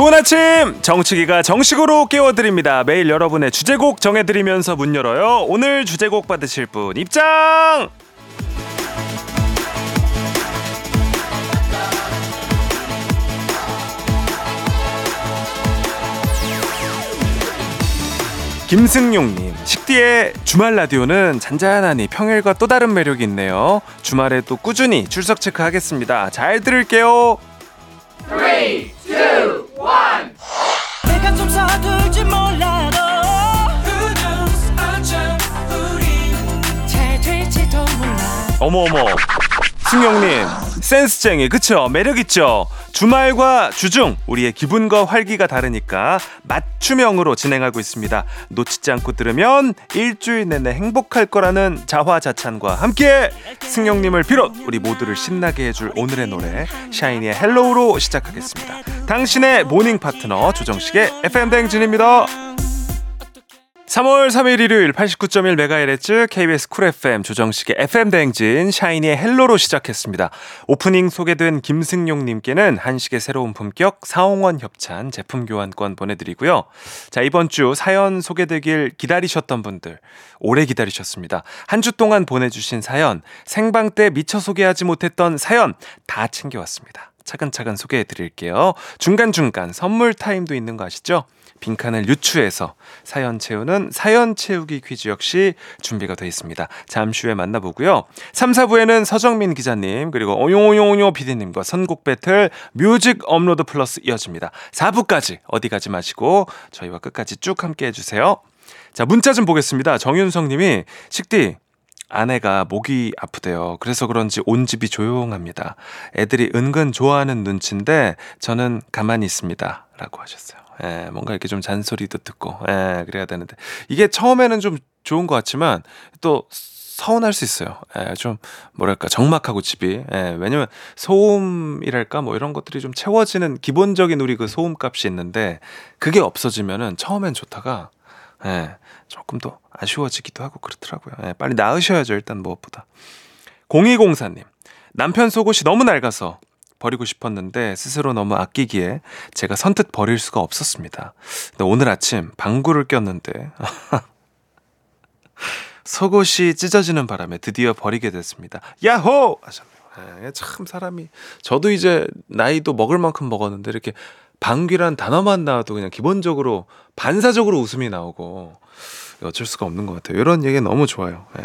좋은 아침 정치기가 정식으로 깨워드립니다. 매일 여러분의 주제곡 정해드리면서 문 열어요. 오늘 주제곡 받으실 분 입장. 김승용님, 식디의 주말 라디오는 잔잔하니 평일과 또 다른 매력이 있네요. 주말에 또 꾸준히 출석 체크하겠습니다. 잘 들을게요. 3, 2, 1. 내가 좀 서툴지 몰라도 잘 될지도 몰라. 어머 어머 승용님 센스쟁이 그쵸? 매력있죠? 주말과 주중 우리의 기분과 활기가 다르니까 맞춤형으로 진행하고 있습니다. 놓치지 않고 들으면 일주일 내내 행복할 거라는 자화자찬과 함께 승용님을 비롯 우리 모두를 신나게 해줄 오늘의 노래 샤이니의 Hello로 시작하겠습니다. 당신의 모닝 파트너 조정식의 FM대행진입니다 3월 3일 일요일 89.1MHz KBS 쿨 FM 조정식의 FM 대행진 샤이니의 Hello로 시작했습니다. 오프닝 소개된 김승용님께는 한식의 새로운 품격 사홍원 협찬 제품 교환권 보내드리고요. 자 이번 주 사연 소개되길 기다리셨던 분들 오래 기다리셨습니다. 한 주 동안 보내주신 사연 생방 때 미처 소개하지 못했던 사연 다 챙겨왔습니다. 차근차근 소개해 드릴게요. 중간중간 선물 타임도 있는 거 아시죠? 빈칸을 유추해서 사연 채우는 사연 채우기 퀴즈 역시 준비가 되어 있습니다. 잠시 후에 만나보고요. 3, 4부에는 서정민 기자님 그리고 오용오용오용 PD님과 선곡 배틀 뮤직 업로드 플러스 이어집니다. 4부까지 어디 가지 마시고 저희와 끝까지 쭉 함께 해주세요. 자 문자 좀 보겠습니다. 정윤성 님이 식디 아내가 목이 아프대요. 그래서 그런지 온 집이 조용합니다. 애들이 은근 좋아하는 눈치인데 저는 가만히 있습니다. 라고 하셨어요. 예, 뭔가 이렇게 좀 잔소리도 듣고, 예, 그래야 되는데. 이게 처음에는 좀 좋은 것 같지만, 또, 서운할 수 있어요. 예, 좀, 뭐랄까, 적막하고 집이. 예, 왜냐면 소음이랄까, 뭐 이런 것들이 좀 채워지는 기본적인 우리 그 소음 값이 있는데, 그게 없어지면은 처음엔 좋다가, 예, 조금 더 아쉬워지기도 하고 그렇더라고요. 예, 빨리 나으셔야죠, 일단 무엇보다. 0204님, 남편 속옷이 너무 낡아서 버리고 싶었는데 스스로 너무 아끼기에 제가 선뜻 버릴 수가 없었습니다. 근데 오늘 아침 방구를 꼈는데 속옷이 찢어지는 바람에 드디어 버리게 됐습니다. 야호! 하셨네요. 예, 참 사람이 저도 이제 나이도 먹을 만큼 먹었는데 이렇게 방귀란 단어만 나와도 그냥 기본적으로 반사적으로 웃음이 나오고 어쩔 수가 없는 것 같아요. 이런 얘기 너무 좋아요. 예.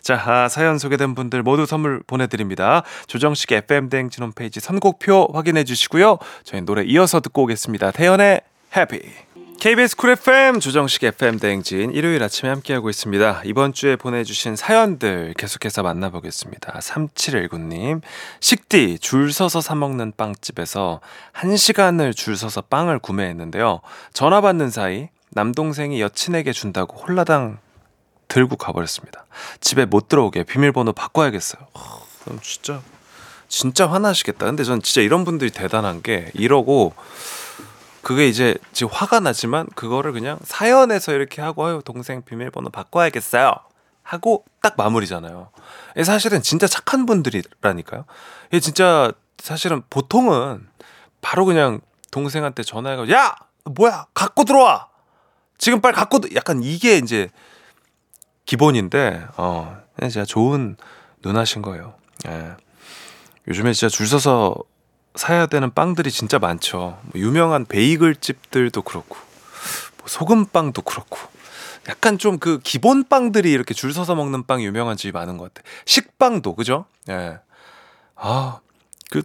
자, 아, 사연 소개된 분들 모두 선물 보내드립니다. 조정식 FM대행진 홈페이지 선곡표 확인해 주시고요. 저희 노래 이어서 듣고 오겠습니다. 태연의 해피. KBS 쿨 FM 조정식 FM 대행진 일요일 아침에 함께하고 있습니다. 이번 주에 보내주신 사연들 계속해서 만나보겠습니다. 3719님, 식디 줄 서서 사 먹는 빵집에서 1시간을 줄 서서 빵을 구매했는데요. 전화 받는 사이 남동생이 여친에게 준다고 홀라당 들고 가버렸습니다. 집에 못 들어오게 비밀번호 바꿔야겠어요. 어, 그럼 진짜 진짜 화나시겠다. 근데 전 진짜 이런 분들이 대단한 게 이러고 그게 이제 지금 화가 나지만 그거를 그냥 사연에서 이렇게 하고 아유 동생 비밀번호 바꿔야겠어요 하고 딱 마무리잖아요. 사실은 진짜 착한 분들이라니까요. 이 진짜 사실은 보통은 바로 그냥 동생한테 전화해가지고 야 뭐야 갖고 들어와 지금 빨리 갖고 약간 이게 이제 기본인데 어 진짜 좋은 누나신 거예요. 예. 요즘에 진짜 줄 서서 사야 되는 빵들이 진짜 많죠. 뭐 유명한 베이글 집들도 그렇고 뭐 소금빵도 그렇고 약간 좀 그 기본 빵들이 이렇게 줄 서서 먹는 빵 유명한 집이 많은 것 같아. 식빵도 그죠? 예. 아, 그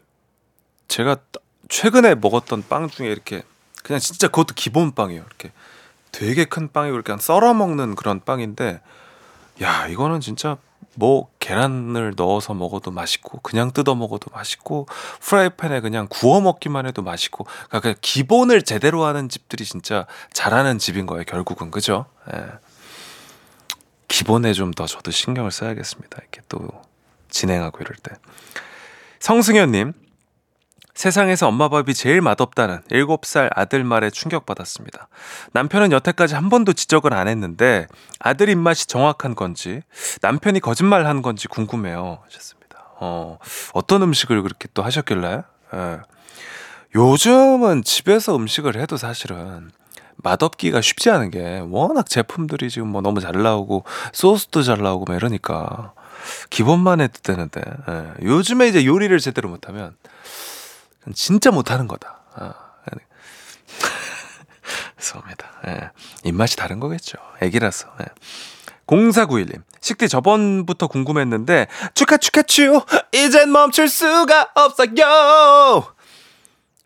제가 최근에 먹었던 빵 중에 이렇게 그냥 진짜 그것도 기본 빵이에요. 이렇게 되게 큰 빵이고 이렇게 썰어 먹는 그런 빵인데 야 이거는 진짜 뭐 계란을 넣어서 먹어도 맛있고 그냥 뜯어 먹어도 맛있고 프라이팬에 그냥 구워 먹기만 해도 맛있고 그러니까 기본을 제대로 하는 집들이 진짜 잘하는 집인 거예요 결국은 그죠? 예. 기본에 좀 더 저도 신경을 써야겠습니다 이렇게 또 진행하고 이럴 때 성승현님 세상에서 엄마 밥이 제일 맛없다는 7살 아들 말에 충격받았습니다. 남편은 여태까지 한 번도 지적을 안 했는데 아들 입맛이 정확한 건지 남편이 거짓말 한 건지 궁금해요. 하셨습니다. 어, 어떤 음식을 그렇게 또 하셨길래? 예. 요즘은 집에서 음식을 해도 사실은 맛없기가 쉽지 않은 게 워낙 제품들이 지금 뭐 너무 잘 나오고 소스도 잘 나오고 막 이러니까 기본만 해도 되는데 예. 요즘에 이제 요리를 제대로 못하면 진짜 못하는 거다. 아. 죄송합니다. 예. 입맛이 다른 거겠죠. 애기라서. 예. 0491님. 식디 저번부터 궁금했는데 축하 축하 츄 이젠 멈출 수가 없어요.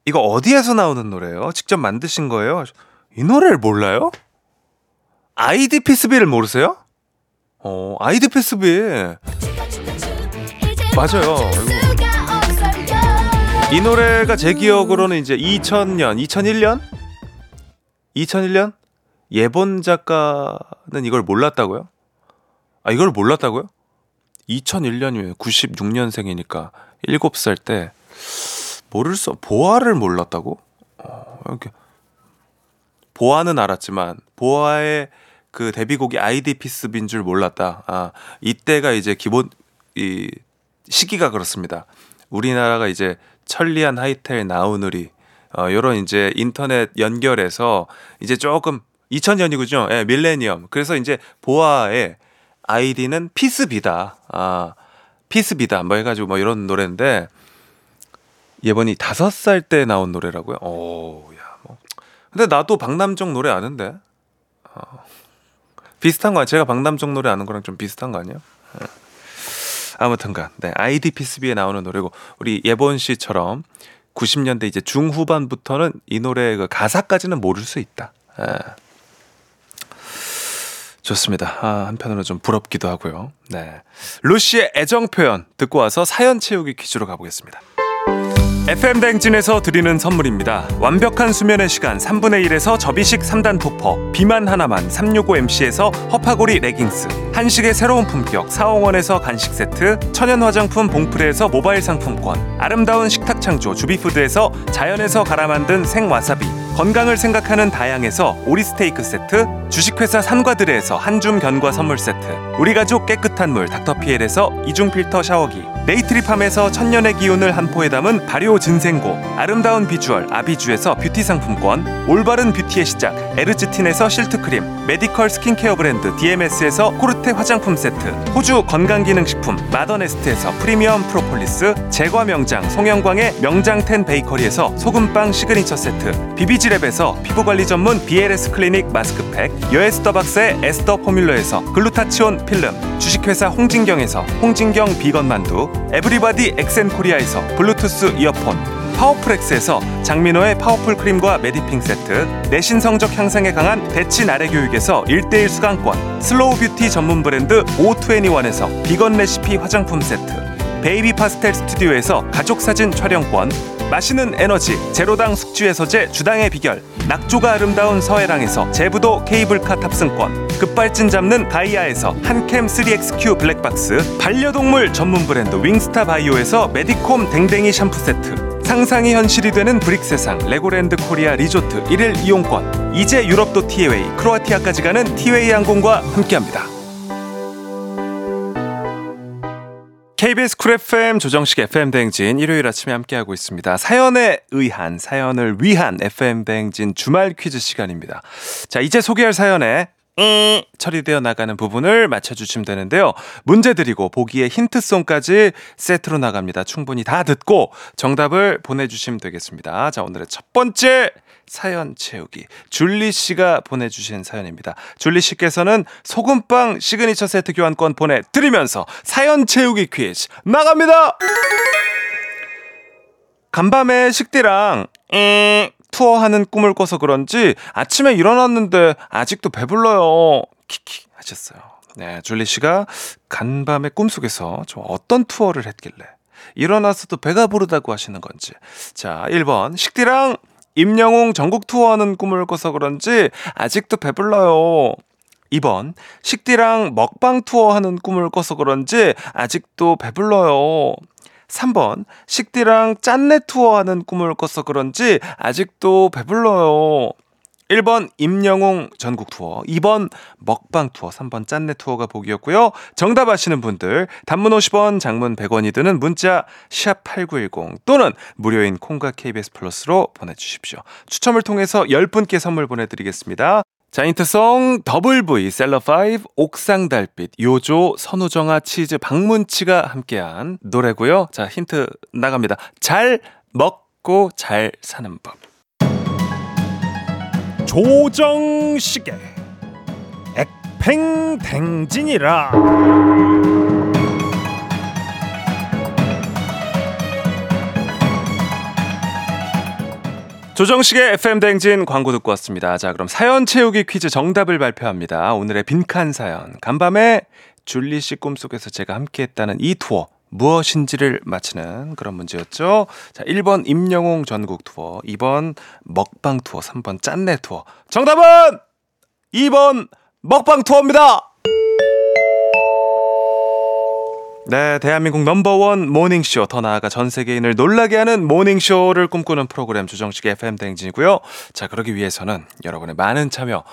이거 어디에서 나오는 노래예요? 직접 만드신 거예요? 이 노래를 몰라요? 아이디 피스비를 모르세요? 어, 아이디 피스비. 맞아요. 이 노래가 제 기억으로는 이제 2000년, 2001년? 2001년? 예본 작가는 이걸 몰랐다고요? 아, 이걸 몰랐다고요? 2001년이면 96년생이니까 7살 때 모를 수 보아를 몰랐다고? 어, 이렇게 보아는 알았지만 보아의 그 데뷔곡이 아이디 피스빈 줄 몰랐다. 아, 이때가 이제 기본 이 시기가 그렇습니다. 우리나라가 이제 천리안 하이텔 나우누리 어 요런 이제 인터넷 연결해서 이제 조금 2000년이군요. 예, 밀레니엄. 그래서 이제 보아의 아이디는 피스비다. 아, 피스비다. 뭐 해가지고 뭐 이런 노래인데 예번이 다섯 살 때 나온 노래라고요? 오, 야, 뭐. 근데 나도 박남정 노래 아는데. 어. 비슷한 거 제가 박남정 노래 아는 거랑 좀 비슷한 거 아니에요? 네. 아무튼간 네 아이디 피스비에 나오는 노래고 우리 예본 씨처럼 90년대 이제 중후반부터는 이 노래 그 가사까지는 모를 수 있다. 네. 좋습니다. 아, 한편으로 좀 부럽기도 하고요. 네. 루시의 애정 표현 듣고 와서 사연 채우기 퀴즈로 가보겠습니다. FM 댕진에서 드리는 선물입니다. 완벽한 수면의 시간 3분의 1에서 접이식 3단 토퍼, 비만 하나만 365MC에서 허파고리 레깅스, 한식의 새로운 품격 사홍원에서 간식 세트, 천연 화장품 봉프레에서 모바일 상품권, 아름다운 식탁 창조 주비푸드에서 자연에서 갈아 만든 생와사비, 건강을 생각하는 다양에서 오리 스테이크 세트, 주식회사 산과들레에서 한줌 견과 선물 세트, 우리 가족 깨끗한 물 닥터피엘에서 이중 필터 샤워기, 네이트리팜에서 천년의 기운을 한 포에 담은 발효 진생고, 아름다운 비주얼 아비주에서 뷰티 상품권, 올바른 뷰티의 시작 에르츠틴에서 실트 크림, 메디컬 스킨케어 브랜드 DMS에서 코르테 화장품 세트, 호주 건강기능식품 마더네스트에서 프리미엄 프로폴리스, 제과 명장 송영광의 명장텐 베이커리에서 소금빵 시그니처 세트, 비비지 비지랩에서 피부관리 전문 BLS 클리닉 마스크팩, 여에스더박스의 에스더 포뮬러에서 글루타치온 필름, 주식회사 홍진경에서 홍진경 비건 만두, 에브리바디 엑센코리아에서 블루투스 이어폰, 파워풀엑스에서 장민호의 파워풀 크림과 메디핑 세트, 내신 성적 향상에 강한 대치 나래 교육에서 1대1 수강권, 슬로우 뷰티 전문 브랜드 O21에서 비건 레시피 화장품 세트, 베이비 파스텔 스튜디오에서 가족 사진 촬영권, 마시는 에너지 제로당 숙취해소제 주당의 비결 낙조가 아름다운 서해랑에서 제부도 케이블카 탑승권 급발진 잡는 가이아에서 한캠 3XQ 블랙박스 반려동물 전문 브랜드 윙스타 바이오에서 메디콤 댕댕이 샴푸 세트 상상이 현실이 되는 브릭 세상 레고랜드 코리아 리조트 1일 이용권 이제 유럽도 티웨이 크로아티아까지 가는 티웨이 항공과 함께합니다. KBS 쿨 FM 조정식 FM 대행진 일요일 아침에 함께하고 있습니다. 사연에 의한 사연을 위한 FM 대행진 주말 퀴즈 시간입니다. 자 이제 소개할 사연에 음, 처리되어 나가는 부분을 맞춰주시면 되는데요. 문제 드리고 보기에 힌트송까지 세트로 나갑니다. 충분히 다 듣고 정답을 보내주시면 되겠습니다. 자 오늘의 첫 번째 사연 채우기. 줄리 씨가 보내주신 사연입니다. 줄리 씨께서는 소금빵 시그니처 세트 교환권 보내드리면서 사연 채우기 퀴즈 나갑니다! 간밤에 식디랑, 음, 투어하는 꿈을 꿔서 그런지 아침에 일어났는데 아직도 배불러요. 키키 하셨어요. 네, 줄리 씨가 간밤에 꿈속에서 좀 어떤 투어를 했길래 일어나서도 배가 부르다고 하시는 건지. 자, 1번. 식디랑 임영웅 전국 투어하는 꿈을 꿔서 그런지 아직도 배불러요. 2번. 식디랑 먹방 투어하는 꿈을 꿔서 그런지 아직도 배불러요. 3번. 식디랑 짠내 투어하는 꿈을 꿔서 그런지 아직도 배불러요. 1번 임영웅 전국 투어, 2번 먹방 투어, 3번 짠내 투어가 보기였고요. 정답 아시는 분들 단문 50원, 장문 100원이 드는 문자 샵 8910 또는 무료인 콩과 KBS 플러스로 보내 주십시오. 추첨을 통해서 10분께 선물 보내 드리겠습니다. 자, 인트송 더블V 셀러5 옥상 달빛 요조 선우정아 치즈 박문치가 함께한 노래고요. 자, 힌트 나갑니다. 잘 먹고 잘 사는 법. 조정식의 액팽댕진이라 조정식의 FM 대행진 광고 듣고 왔습니다. 자, 그럼 사연 채우기 퀴즈 정답을 발표합니다. 오늘의 빈칸 사연. 간밤에 줄리 씨 꿈속에서 제가 함께 했다는 이 투어. 무엇인지를 맞히는 그런 문제였죠. 자, 1번 임영웅 전국 투어, 2번 먹방 투어, 3번 짠내 투어. 정답은 2번 먹방 투어입니다. 네, 대한민국 넘버원 모닝쇼, 더 나아가 전 세계인을 놀라게 하는 모닝쇼를 꿈꾸는 프로그램 조정식 FM 대행진이고요. 자, 그러기 위해서는 여러분의 많은 참여,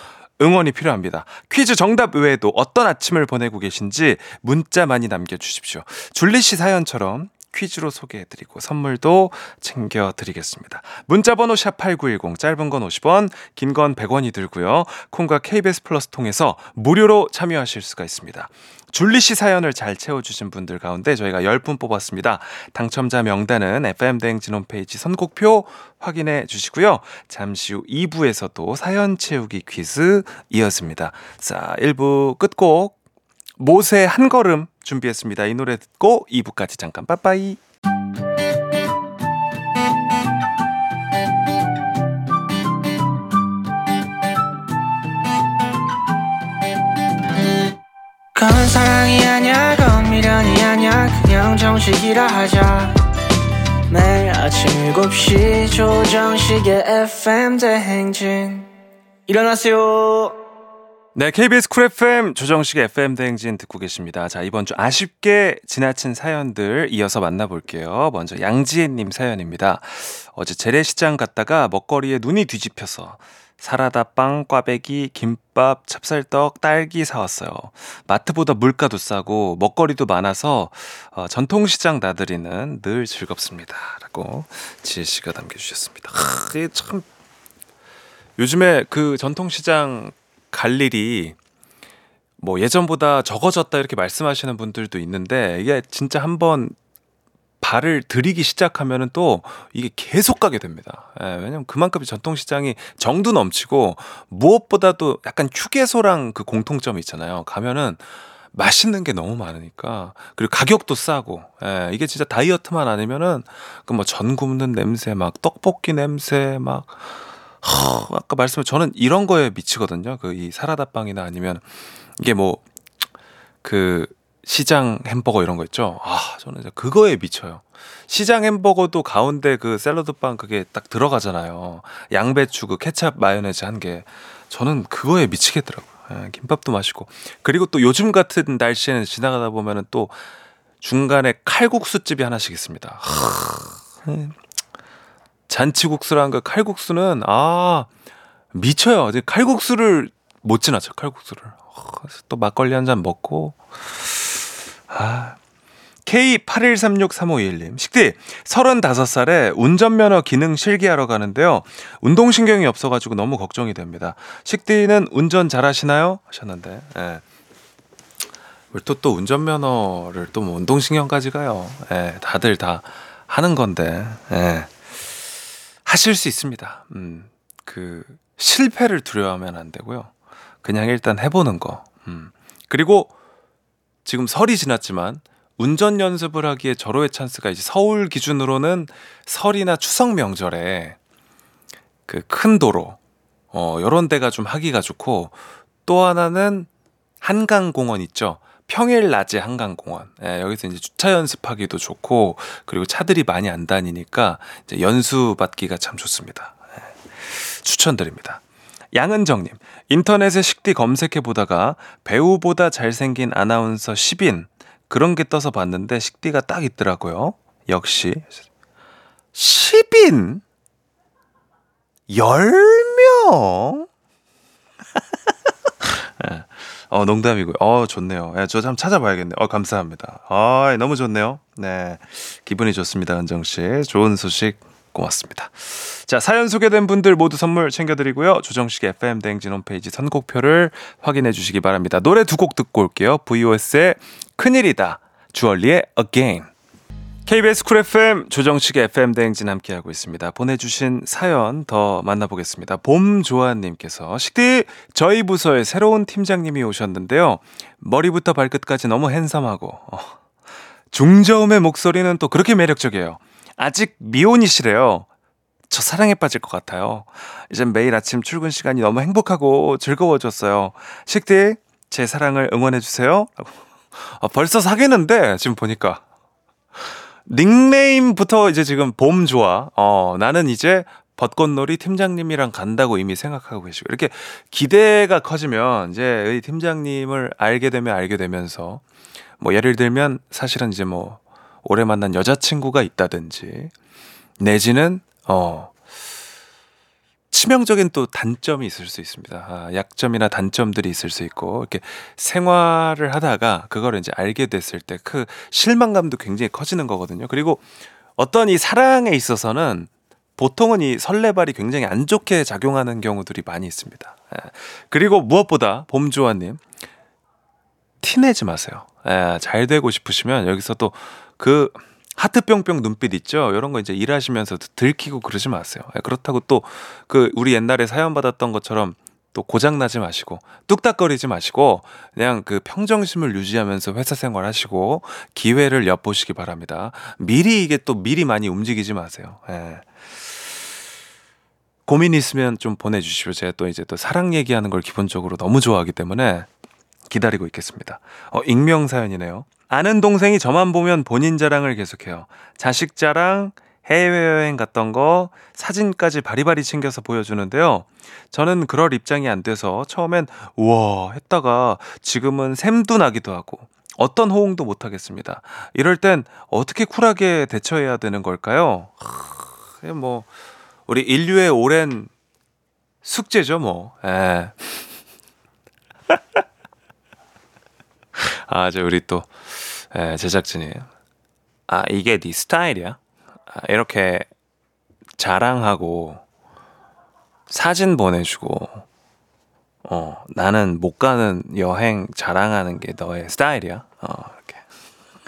응원이 필요합니다. 퀴즈 정답 외에도 어떤 아침을 보내고 계신지 문자 많이 남겨주십시오. 줄리 씨 사연처럼 퀴즈로 소개해드리고 선물도 챙겨드리겠습니다. 문자번호 샵8910 짧은 건 50원 긴 건 100원이 들고요. 콩과 KBS 플러스 통해서 무료로 참여하실 수가 있습니다. 줄리 씨 사연을 잘 채워주신 분들 가운데 저희가 10분 뽑았습니다. 당첨자 명단은 FM대행진 홈페이지 선곡표 확인해 주시고요. 잠시 후 2부에서도 사연 채우기 퀴즈 이어집니다. 자, 1부 끝곡 모세 한 걸음 준비했습니다. 이 노래 듣고 2부까지 잠깐 빠빠이. 건 사랑이 아니야 그건 미련이 아니야 그냥 정식이라 하자 매일 아침 7시 조정식의 FM 대행진 일어나세요 네, KBS 쿨 FM 조정식의 FM 대행진 듣고 계십니다. 자, 이번 주 아쉽게 지나친 사연들 이어서 만나볼게요. 먼저 양지혜님 사연입니다. 어제 재래시장 갔다가 먹거리에 눈이 뒤집혀서 사라다 빵, 꽈배기, 김밥, 찹쌀떡, 딸기 사왔어요. 마트보다 물가도 싸고 먹거리도 많아서 어, 전통시장 나들이는 늘 즐겁습니다. 라고 지혜 씨가 남겨주셨습니다. 하, 참 요즘에 그 전통시장 갈 일이 뭐 예전보다 적어졌다 이렇게 말씀하시는 분들도 있는데 이게 진짜 한번 발을 들이기 시작하면은 또 이게 계속 가게 됩니다. 예, 왜냐면 그만큼 전통시장이 정도 넘치고 무엇보다도 약간 휴게소랑 그 공통점이 있잖아요. 가면은 맛있는 게 너무 많으니까 그리고 가격도 싸고 예, 이게 진짜 다이어트만 아니면은 그 뭐 전 굽는 냄새 막 떡볶이 냄새 막 허, 아까 말씀을 저는 이런 거에 미치거든요. 그 이 사라다 빵이나 아니면 이게 뭐 그 시장 햄버거 이런 거 있죠. 아, 저는 이제 그거에 미쳐요. 시장 햄버거도 가운데 그 샐러드 빵 그게 딱 들어가잖아요. 양배추 그 케찹 마요네즈 한 개. 저는 그거에 미치겠더라고요. 예, 김밥도 맛있고. 그리고 또 요즘 같은 날씨에는 지나가다 보면은 또 중간에 칼국수 집이 하나씩 있습니다. 하, 잔치국수랑 그 칼국수는 아 미쳐요. 칼국수를 못 지나쳐 칼국수를. 또 막걸리 한 잔 먹고 아 K81363521님 식디 35살에 운전면허 기능 실기하러 가는데요. 운동신경이 없어가지고 너무 걱정이 됩니다. 식디는 운전 잘하시나요? 하셨는데 예. 또, 또 운전면허를 또 뭐 운동신경까지 가요. 예, 다들 다 하는 건데, 예. 하실 수 있습니다. 음, 그, 실패를 두려워하면 안 되고요. 그냥 일단 해보는 거. 음. 그리고 지금 설이 지났지만 운전 연습을 하기에 절호의 찬스가 이제 서울 기준으로는 설이나 추석 명절에 그 큰 도로, 어, 요런 데가 좀 하기가 좋고 또 하나는 한강공원 있죠. 평일 낮에 한강공원. 예, 여기서 이제 주차 연습하기도 좋고, 그리고 차들이 많이 안 다니니까 이제 연수 받기가 참 좋습니다. 예, 추천드립니다. 양은정님, 인터넷에 식디 검색해 보다가 배우보다 잘생긴 아나운서 10인 그런 게 떠서 봤는데 식디가 딱 있더라고요. 역시 10인 10명? 예. 어, 농담이고요. 어, 좋네요. 예, 저좀 찾아봐야겠네요. 어, 감사합니다. 아, 너무 좋네요. 네. 기분이 좋습니다, 은정 씨. 좋은 소식 고맙습니다. 자, 사연 소개된 분들 모두 선물 챙겨드리고요. 조정식 FM 대행진 홈페이지 선곡표를 확인해 주시기 바랍니다. 노래 두 곡 듣고 올게요. VOS의 큰일이다. 주얼리의 Again. KBS 쿨 FM 조정식의 FM 대행진 함께하고 있습니다. 보내주신 사연 더 만나보겠습니다. 봄조아님께서 식디 저희 부서에 새로운 팀장님이 오셨는데요. 머리부터 발끝까지 너무 핸섬하고 어, 중저음의 목소리는 또 그렇게 매력적이에요. 아직 미혼이시래요. 저 사랑에 빠질 것 같아요. 이젠 매일 아침 출근 시간이 너무 행복하고 즐거워졌어요. 식디 제 사랑을 응원해 주세요. 아, 벌써 사귀는데 지금 보니까 닉네임부터 이제 지금 봄 좋아. 어, 나는 이제 벚꽃놀이 팀장님이랑 간다고 이미 생각하고 계시고 이렇게 기대가 커지면 이제 이 팀장님을 알게 되면 알게 되면서 뭐 예를 들면 사실은 이제 뭐 오래 만난 여자친구가 있다든지 내지는 어 치명적인 또 단점이 있을 수 있습니다. 아, 약점이나 단점들이 있을 수 있고 이렇게 생활을 하다가 그거를 이제 알게 됐을 때 그 실망감도 굉장히 커지는 거거든요. 그리고 어떤 이 사랑에 있어서는 보통은 이 설레발이 굉장히 안 좋게 작용하는 경우들이 많이 있습니다. 예. 그리고 무엇보다 봄조아님 티내지 마세요. 예, 잘 되고 싶으시면 여기서 또 그 하트 뿅뿅 눈빛 있죠? 이런 거 이제 일하시면서 들키고 그러지 마세요. 예, 그렇다고 또 그 우리 옛날에 사연 받았던 것처럼 또 고장 나지 마시고 뚝딱거리지 마시고 그냥 그 평정심을 유지하면서 회사 생활 하시고 기회를 엿보시기 바랍니다. 미리 이게 또 미리 많이 움직이지 마세요. 예. 고민 있으면 좀 보내주시고 제가 또 이제 또 사랑 얘기하는 걸 기본적으로 너무 좋아하기 때문에 기다리고 있겠습니다. 어, 익명 사연이네요. 아는 동생이 저만 보면 본인 자랑을 계속해요. 자식 자랑, 해외여행 갔던 거, 사진까지 바리바리 챙겨서 보여주는데요. 저는 그럴 입장이 안 돼서 처음엔 우와 했다가 지금은 샘도 나기도 하고 어떤 호응도 못 하겠습니다. 이럴 땐 어떻게 쿨하게 대처해야 되는 걸까요? 하, 뭐 우리 인류의 오랜 숙제죠, 뭐. 에. 예. 아, 저 우리 또 예, 제작진이 아 이게 네 스타일이야? 아, 이렇게 자랑하고 사진 보내주고 어 나는 못 가는 여행 자랑하는 게 너의 스타일이야? 어 이렇게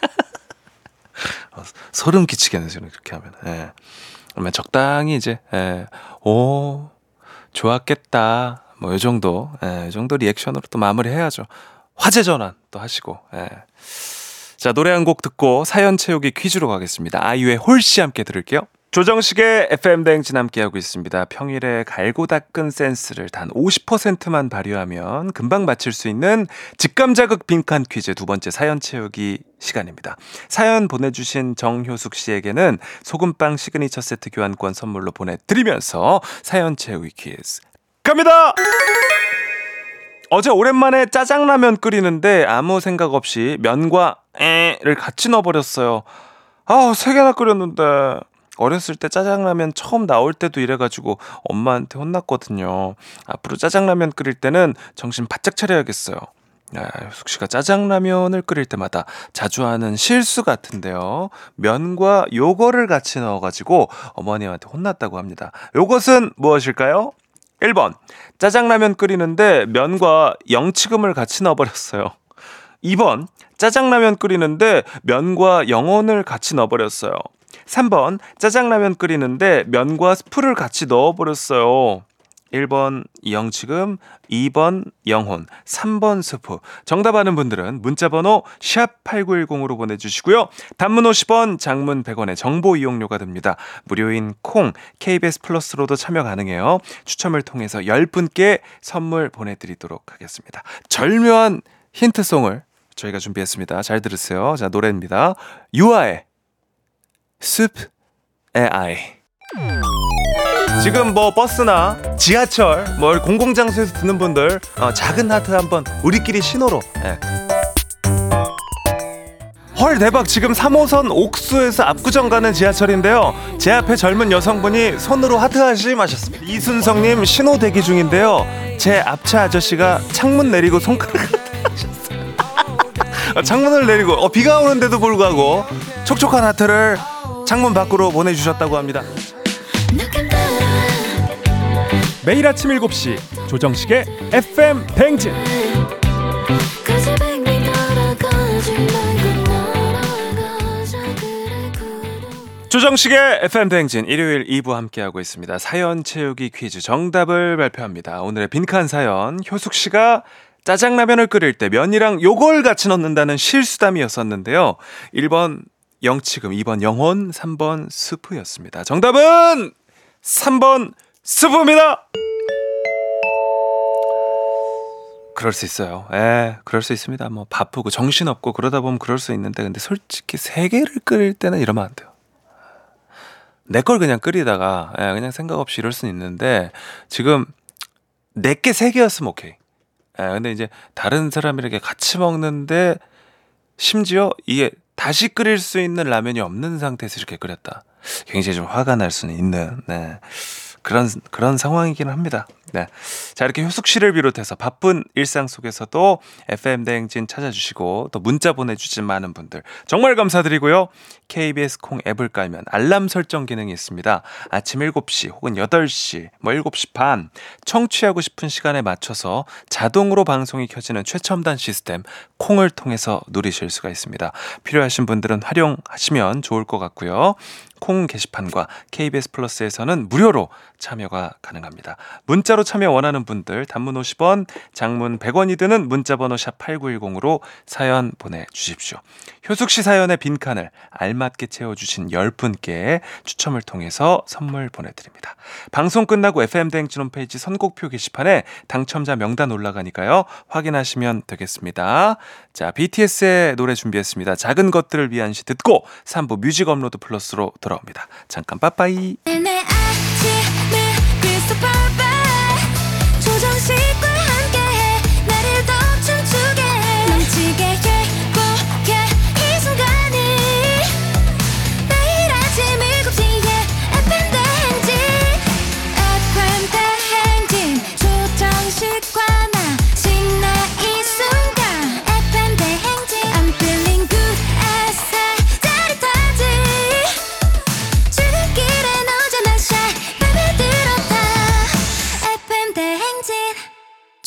어, 소름 끼치겠네 지금 그렇게 하면. 예. 그러면 적당히 이제 예. 오 좋았겠다. 뭐이 정도, 예, 이 정도 리액션으로 또 마무리해야죠. 화제 전환 또 하시고. 예. 자, 노래 한 곡 듣고 사연 채우기 퀴즈로 가겠습니다. 아이유의 홀씨 함께 들을게요. 조정식의 FM 대행진 함께하고 있습니다. 평일에 갈고 닦은 센스를 단 50%만 발휘하면 금방 맞힐 수 있는 직감 자극 빈칸 퀴즈 두 번째 사연 채우기 시간입니다. 사연 보내주신 정효숙 씨에게는 소금빵 시그니처 세트 교환권 선물로 보내드리면서 사연 채우기 퀴즈 갑니다! 어제 오랜만에 짜장라면 끓이는데 아무 생각 없이 면과 에를 같이 넣어버렸어요. 아, 세 개나 끓였는데. 어렸을 때 짜장라면 처음 나올 때도 이래가지고 엄마한테 혼났거든요. 앞으로 짜장라면 끓일 때는 정신 바짝 차려야겠어요. 아, 숙 씨가 짜장라면을 끓일 때마다 자주 하는 실수 같은데요. 면과 요거를 같이 넣어가지고 어머님한테 혼났다고 합니다. 요것은 무엇일까요? 1번. 짜장라면 끓이는데 면과 영치금을 같이 넣어버렸어요. 2번. 짜장라면 끓이는데 면과 영혼을 같이 넣어버렸어요. 3번. 짜장라면 끓이는데 면과 스프를 같이 넣어버렸어요. 1번 영치금, 2번 영혼, 3번 스프. 정답 아는 분들은 문자 번호 샵 8910으로 보내 주시고요. 단문 50원, 장문 100원의 정보 이용료가 듭니다. 무료인 콩, KBS 플러스로도 참여 가능해요. 추첨을 통해서 10분께 선물 보내 드리도록 하겠습니다. 절묘한 힌트송을 저희가 준비했습니다. 잘 들으세요. 자, 노래입니다. 유아의 숲의 아이. 지금 뭐 버스나 지하철, 뭐 공공장소에서 듣는 분들 어, 작은 하트 한번 우리끼리 신호로. 예. 헐 대박. 지금 3호선 옥수에서 압구정 가는 지하철인데요. 제 앞에 젊은 여성분이 손으로 하트하시 마셨습니다. 이순성님 신호 대기 중인데요. 제 앞차 아저씨가 창문 내리고 손가락 어, 창문을 내리고. 어, 비가 오는데도 불구하고 촉촉한 하트를 창문 밖으로 보내주셨다고 합니다 매일 아침 7시 조정식의 FM 뱅진 조정식의 FM 대행진 일요일 2부 함께하고 있습니다. 사연 채우기 퀴즈 정답을 발표합니다. 오늘의 빈칸 사연 효숙 씨가 짜장라면을 끓일 때 면이랑 요걸 같이 넣는다는 실수담이었었는데요. 1번 영치금, 2번 영혼, 3번 스프였습니다. 정답은 3번 스프입니다. 그럴 수 있어요. 예, 그럴 수 있습니다. 뭐 바쁘고 정신 없고 그러다 보면 그럴 수 있는데 근데 솔직히 세 개를 끓일 때는 이러면 안 돼요. 내 걸 그냥 끓이다가 예, 그냥 생각 없이 이럴 수는 있는데 지금 내게 세 개였으면 오케이. 예, 근데 이제 다른 사람이랑 이렇게 같이 먹는데 심지어 이게 다시 끓일 수 있는 라면이 없는 상태에서 이렇게 끓였다. 굉장히 좀 화가 날 수는 있는 네. 그런 그런 상황이긴 합니다. 네. 자, 이렇게 효숙 씨를 비롯해서 바쁜 일상 속에서도 FM 대행진 찾아주시고 또 문자 보내주신 많은 분들 정말 감사드리고요. KBS 콩 앱을 깔면 알람 설정 기능이 있습니다. 아침 7시 혹은 8시, 뭐 7시 반 청취하고 싶은 시간에 맞춰서 자동으로 방송이 켜지는 최첨단 시스템 콩을 통해서 누리실 수가 있습니다. 필요하신 분들은 활용하시면 좋을 것 같고요. 콩 게시판과 KBS 플러스에서는 무료로 참여가 가능합니다. 문자로 참여 원하는 분들 단문 50원, 장문 100원이 드는 문자 번호 샵 8910으로 사연 보내 주십시오. 효숙 씨 사연의 빈칸을 알맞게 채워 주신 10분께 추첨을 통해서 선물 보내 드립니다. 방송 끝나고 FM 대행진 홈페이지 선곡표 게시판에 당첨자 명단 올라가니까요. 확인하시면 되겠습니다. 자, BTS의 노래 준비했습니다. 작은 것들을 위한 시 듣고 3부 뮤직 업로드 플러스로 돌아 옵니다. 잠깐 빠빠이.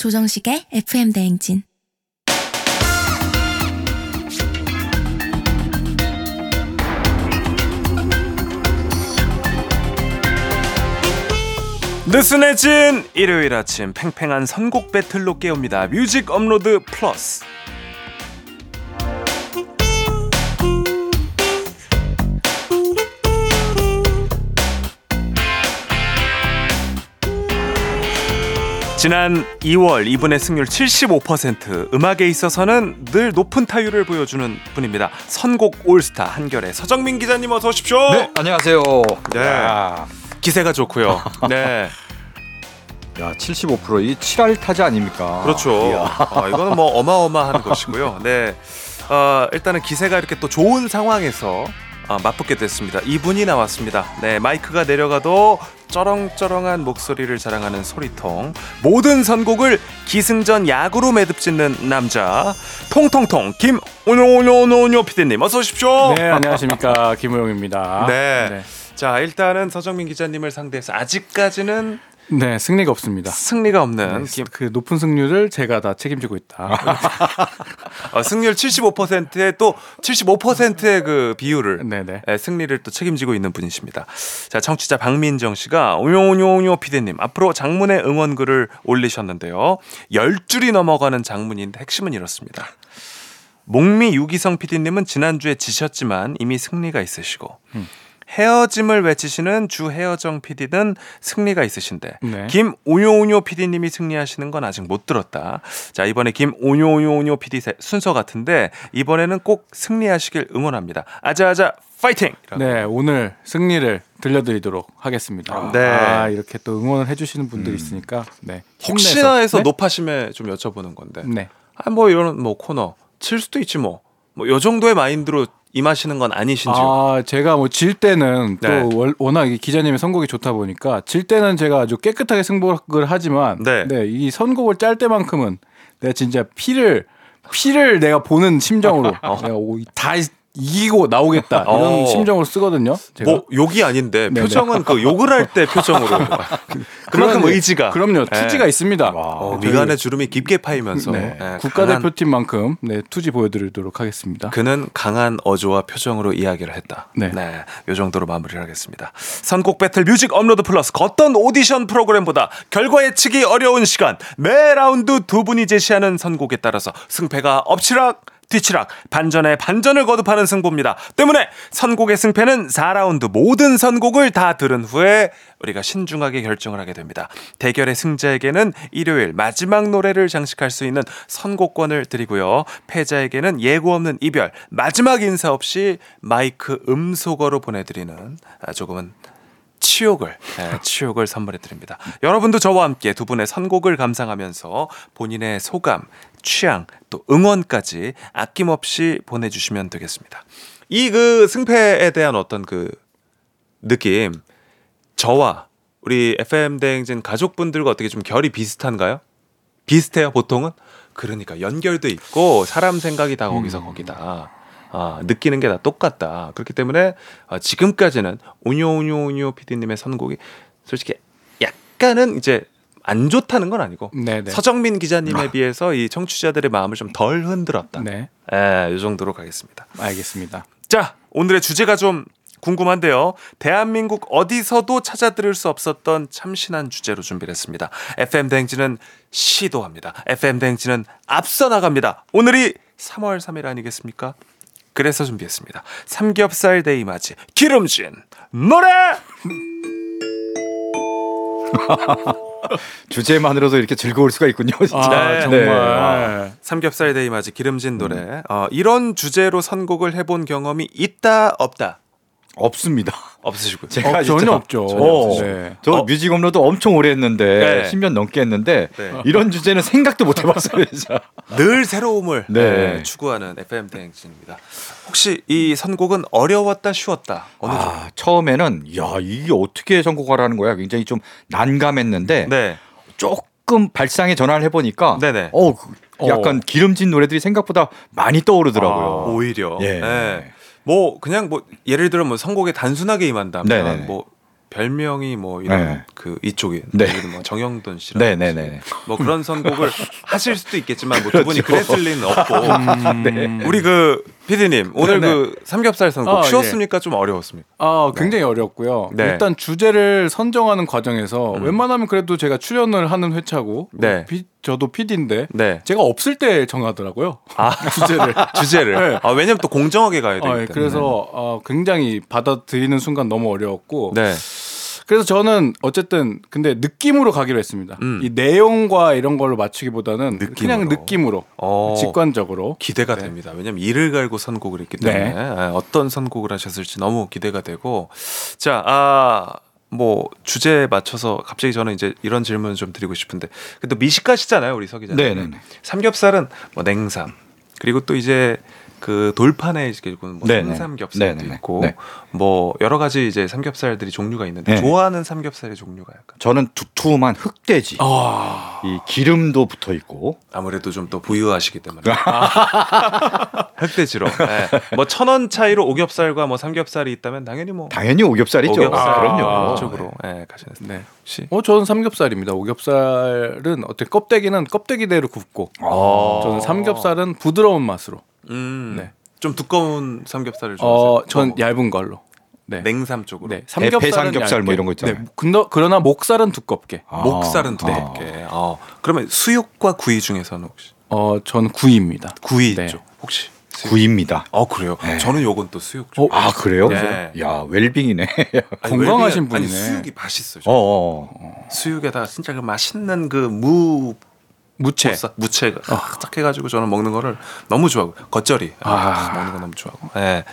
조정식의 FM 대행진 느슨해진 일요일 아침 팽팽한 선곡 배틀로 깨웁니다. 뮤직 업로드 플러스. 지난 2월 이분의 승률 75% 음악에 있어서는 늘 높은 타율을 보여주는 분입니다. 선곡 올스타 한결의 서정민 기자님 어서 오십시오. 네, 안녕하세요. 네. 야, 기세가 좋고요. 네. 야 75%이 7할 타자 아닙니까? 그렇죠. 어, 이거는 뭐 어마어마한 것이고요. 네. 어, 일단은 기세가 이렇게 또 좋은 상황에서 어, 맞붙게 됐습니다. 이분이 나왔습니다. 네, 마이크가 내려가도 쩌렁쩌렁한 목소리를 자랑하는 소리통. 모든 선곡을 기승전 야구로 매듭짓는 남자. 통통통 김오뇨오뇨오뇨 피디님 어서 오십시오. 네, 안녕하십니까 김호영입니다. 네. 자, 일단은 서정민 기자님을 상대해서 아직까지는 네, 승리가 없습니다. 승리가 없는 네, 김, 그 높은 승률을 제가 다 책임지고 있다. 어, 승률 75%에 또 75%의 그 비율을 네네. 예, 승리를 또 책임지고 있는 분이십니다. 자, 청취자 박민정 씨가 오뇨오뇨오뇨 피디님 앞으로 장문의 응원글을 올리셨는데요. 10줄이 넘어가는 장문인데 핵심은 이렇습니다. 목미 유기성 피디님은 지난주에 지셨지만 이미 승리가 있으시고 헤어짐을 외치시는 주 헤어정 PD는 승리가 있으신데 네. 김오뇨오뇨 PD님이 승리하시는 건 아직 못 들었다. 자 이번에 김오뇨오뇨 PD 세- 순서 같은데 이번에는 꼭 승리하시길 응원합니다. 아자아자 파이팅! 네, 오늘 승리를 들려드리도록 하겠습니다. 네. 아, 이렇게 또 응원을 해주시는 분들이 있으니까 네. 혹시나. 해서 네? 높아심에 좀 여쭤보는 건데 네. 아뭐 이런 뭐 코너 칠 수도 있지 뭐 뭐 요 정도의 마인드로 임하시는 건 아니신지요? 아, 제가 뭐 질 때는 또 네. 월- 워낙 이 기자님의 선곡이 좋다 보니까 질 때는 제가 아주 깨끗하게 승복을 하지만 네. 이 선곡을 짤 때만큼은 내가 진짜 피를 피를 내가 보는 심정으로 내가 오- 다 이기고 나오겠다 이런 어. 심정으로 쓰거든요. 제가. 뭐 욕이 아닌데 네네. 표정은 그 욕을 할 때 표정으로 그만큼 의지가 그럼요 투지가 예. 있습니다. 어, 저희- 미간의 주름이 깊게 파이면서 네. 예, 국가대표팀만큼 네, 투지 보여드리도록 하겠습니다. 그는 강한 어조와 표정으로 이야기를 했다. 네. 네. 요 정도로 마무리를 하겠습니다. 선곡 배틀 뮤직 업로드 플러스 어떤 오디션 프로그램보다 결과 예측이 어려운 시간 매 라운드 두 분이 제시하는 선곡에 따라서 승패가 엎치락 뒤치락 반전에 반전을 거듭하는 승부입니다. 때문에 선곡의 승패는 4라운드 모든 선곡을 다 들은 후에 우리가 신중하게 결정을 하게 됩니다. 대결의 승자에게는 일요일 마지막 노래를 장식할 수 있는 선곡권을 드리고요. 패자에게는 예고 없는 이별 마지막 인사 없이 마이크 음소거로 보내드리는 아, 조금은 치욕을 예, 치욕을 선물해 드립니다. 여러분도 저와 함께 두 분의 선곡을 감상하면서 본인의 소감, 취향, 또 응원까지 아낌없이 보내주시면 되겠습니다. 이 그 승패에 대한 어떤 그 느낌, 저와 우리 FM 대행진 가족분들과 어떻게 좀 결이 비슷한가요? 비슷해요 보통은? 그러니까 연결도 있고 사람 생각이 다 거기서 거기다. 아, 느끼는 게 다 똑같다. 그렇기 때문에 아, 지금까지는 오뇨오뇨오뇨 PD님의 선곡이 솔직히 약간은 이제 안 좋다는 건 아니고 네네. 서정민 기자님에 비해서 이 청취자들의 마음을 좀 덜 흔들었다. 네, 예, 이 정도로 가겠습니다. 알겠습니다. 자, 오늘의 주제가 좀 궁금한데요. 대한민국 어디서도 찾아 들을 수 없었던 참신한 주제로 준비를 했습니다. FM 대행진은 시도합니다. FM 대행진은 앞서 나갑니다. 오늘이 3월 3일 아니겠습니까? 그래서 준비했습니다. 삼겹살 데이 맞이 기름진 노래! 주제만으로도 이렇게 즐거울 수가 있군요. 진짜. 아, 네. 정말. 아. 삼겹살 데이 맞이 기름진 노래. 어, 이런 주제로 선곡을 해본 경험이 있다 없다 없습니다. 없으시고요. 제가 어, 전혀 진짜- 없죠. 어, 네. 저 어. 뮤직 업로드 엄청 오래 했는데 네. 10년 넘게 했는데 네. 이런 주제는 생각도 못 해봤어요. 진짜. 늘 새로움을 네. 네, 추구하는 FM 대행진입니다. 혹시 이 선곡은 어려웠다 쉬웠다 어느 정도? 아, 처음에는 야 이게 어떻게 선곡하라는 거야. 굉장히 좀 난감했는데 네, 조금 발상에 전환을 해보니까 네네. 어, 그 약간 기름진 노래들이 생각보다 많이 떠오르더라고요. 아, 오히려. 예. 네. 뭐 그냥 뭐 예를 들어 뭐 선곡에 단순하게 임한다면 네네네. 뭐 별명이 뭐 이런 네. 그 이쪽이 네. 뭐 정영돈 씨라든지 네네네. 뭐 그런 선곡을 하실 수도 있겠지만 뭐두 분이 그렇죠. 그랬을 리는 없고 네. 우리 그 피디님 오늘 네네. 그 삼겹살 선곡 아, 예. 쉬웠습니까 좀 어려웠습니까? 아, 굉장히 어렵고요. 네. 일단 주제를 선정하는 과정에서 음. 웬만하면 그래도 제가 출연을 하는 회차고 네. 피- 저도 PD인데 네. 제가 없을 때 정하더라고요. 아 주제를. 주제를. 네. 아 왜냐면 또 공정하게 가야 되기 아. 예, 그래서 어, 굉장히 받아들이는 순간 너무 어려웠고 네. 그래서 저는 어쨌든 근데 느낌으로 가기로 했습니다. 음. 이 내용과 이런 걸로 맞추기보다는 느낌으로. 그냥 느낌으로 어. 직관적으로 기대가 네. 됩니다. 왜냐면 이를 갈고 선곡을 했기 때문에 네. 아, 어떤 선곡을 하셨을지 너무 기대가 되고 자, 아, 뭐 주제에 맞춰서 갑자기 저는 이제 이런 질문을 좀 드리고 싶은데 그래도 미식가시잖아요, 우리 서 기자님. 네네네. 삼겹살은 뭐 냉삼 그리고 또 이제 그 돌판에 이제 뭐 네네. 생삼겹살도 네네네. 있고 네. 뭐 여러 가지 이제 삼겹살들이 종류가 있는데 네. 좋아하는 삼겹살의 종류가 약간 저는 두툼한 흑돼지. 아, 이 기름도 붙어 있고. 아무래도 좀또 부유하시기 때문에 흑돼지로 네. 뭐천 원 차이로 오겹살과 뭐 삼겹살이 있다면 당연히 뭐 당연히 오겹살이죠. 오겹살 아, 그럼요. 쪽으로 네, 가시는 네. 혹시 어 저는 삼겹살입니다. 오겹살은 어때 껍데기는 껍데기대로 굽고 아. 저는 삼겹살은 부드러운 맛으로. 음, 네. 좀 두꺼운 삼겹살을 좋아하세요? 어, 전 어, 얇은 걸로. 네. 냉삼 쪽으로 네. 배- 배삼겹살 뭐. 이런 거 있잖아요. 네. 근데 그러나 목살은 두껍게. 아, 목살은 네. 두껍게 어, 그러면 수육과 구이 중에서는 혹시 어, 전 구이입니다. 구이 네. 쪽 혹시 수육? 구입니다. 어 그래요 네. 저는 요건 또 수육 쪽아 그래요? 네. 야 웰빙이네. 아니, 건강하신 웰빙은- 아니, 분이네. 수육이 맛있어요 어, 어. 수육에다가 진짜 그 맛있는 그 무 무채. 보쌈, 무채가 딱 해가지고 저는 먹는 거를 너무 좋아하고 겉절이 아, 아. 먹는 거 너무 좋아하고. 예.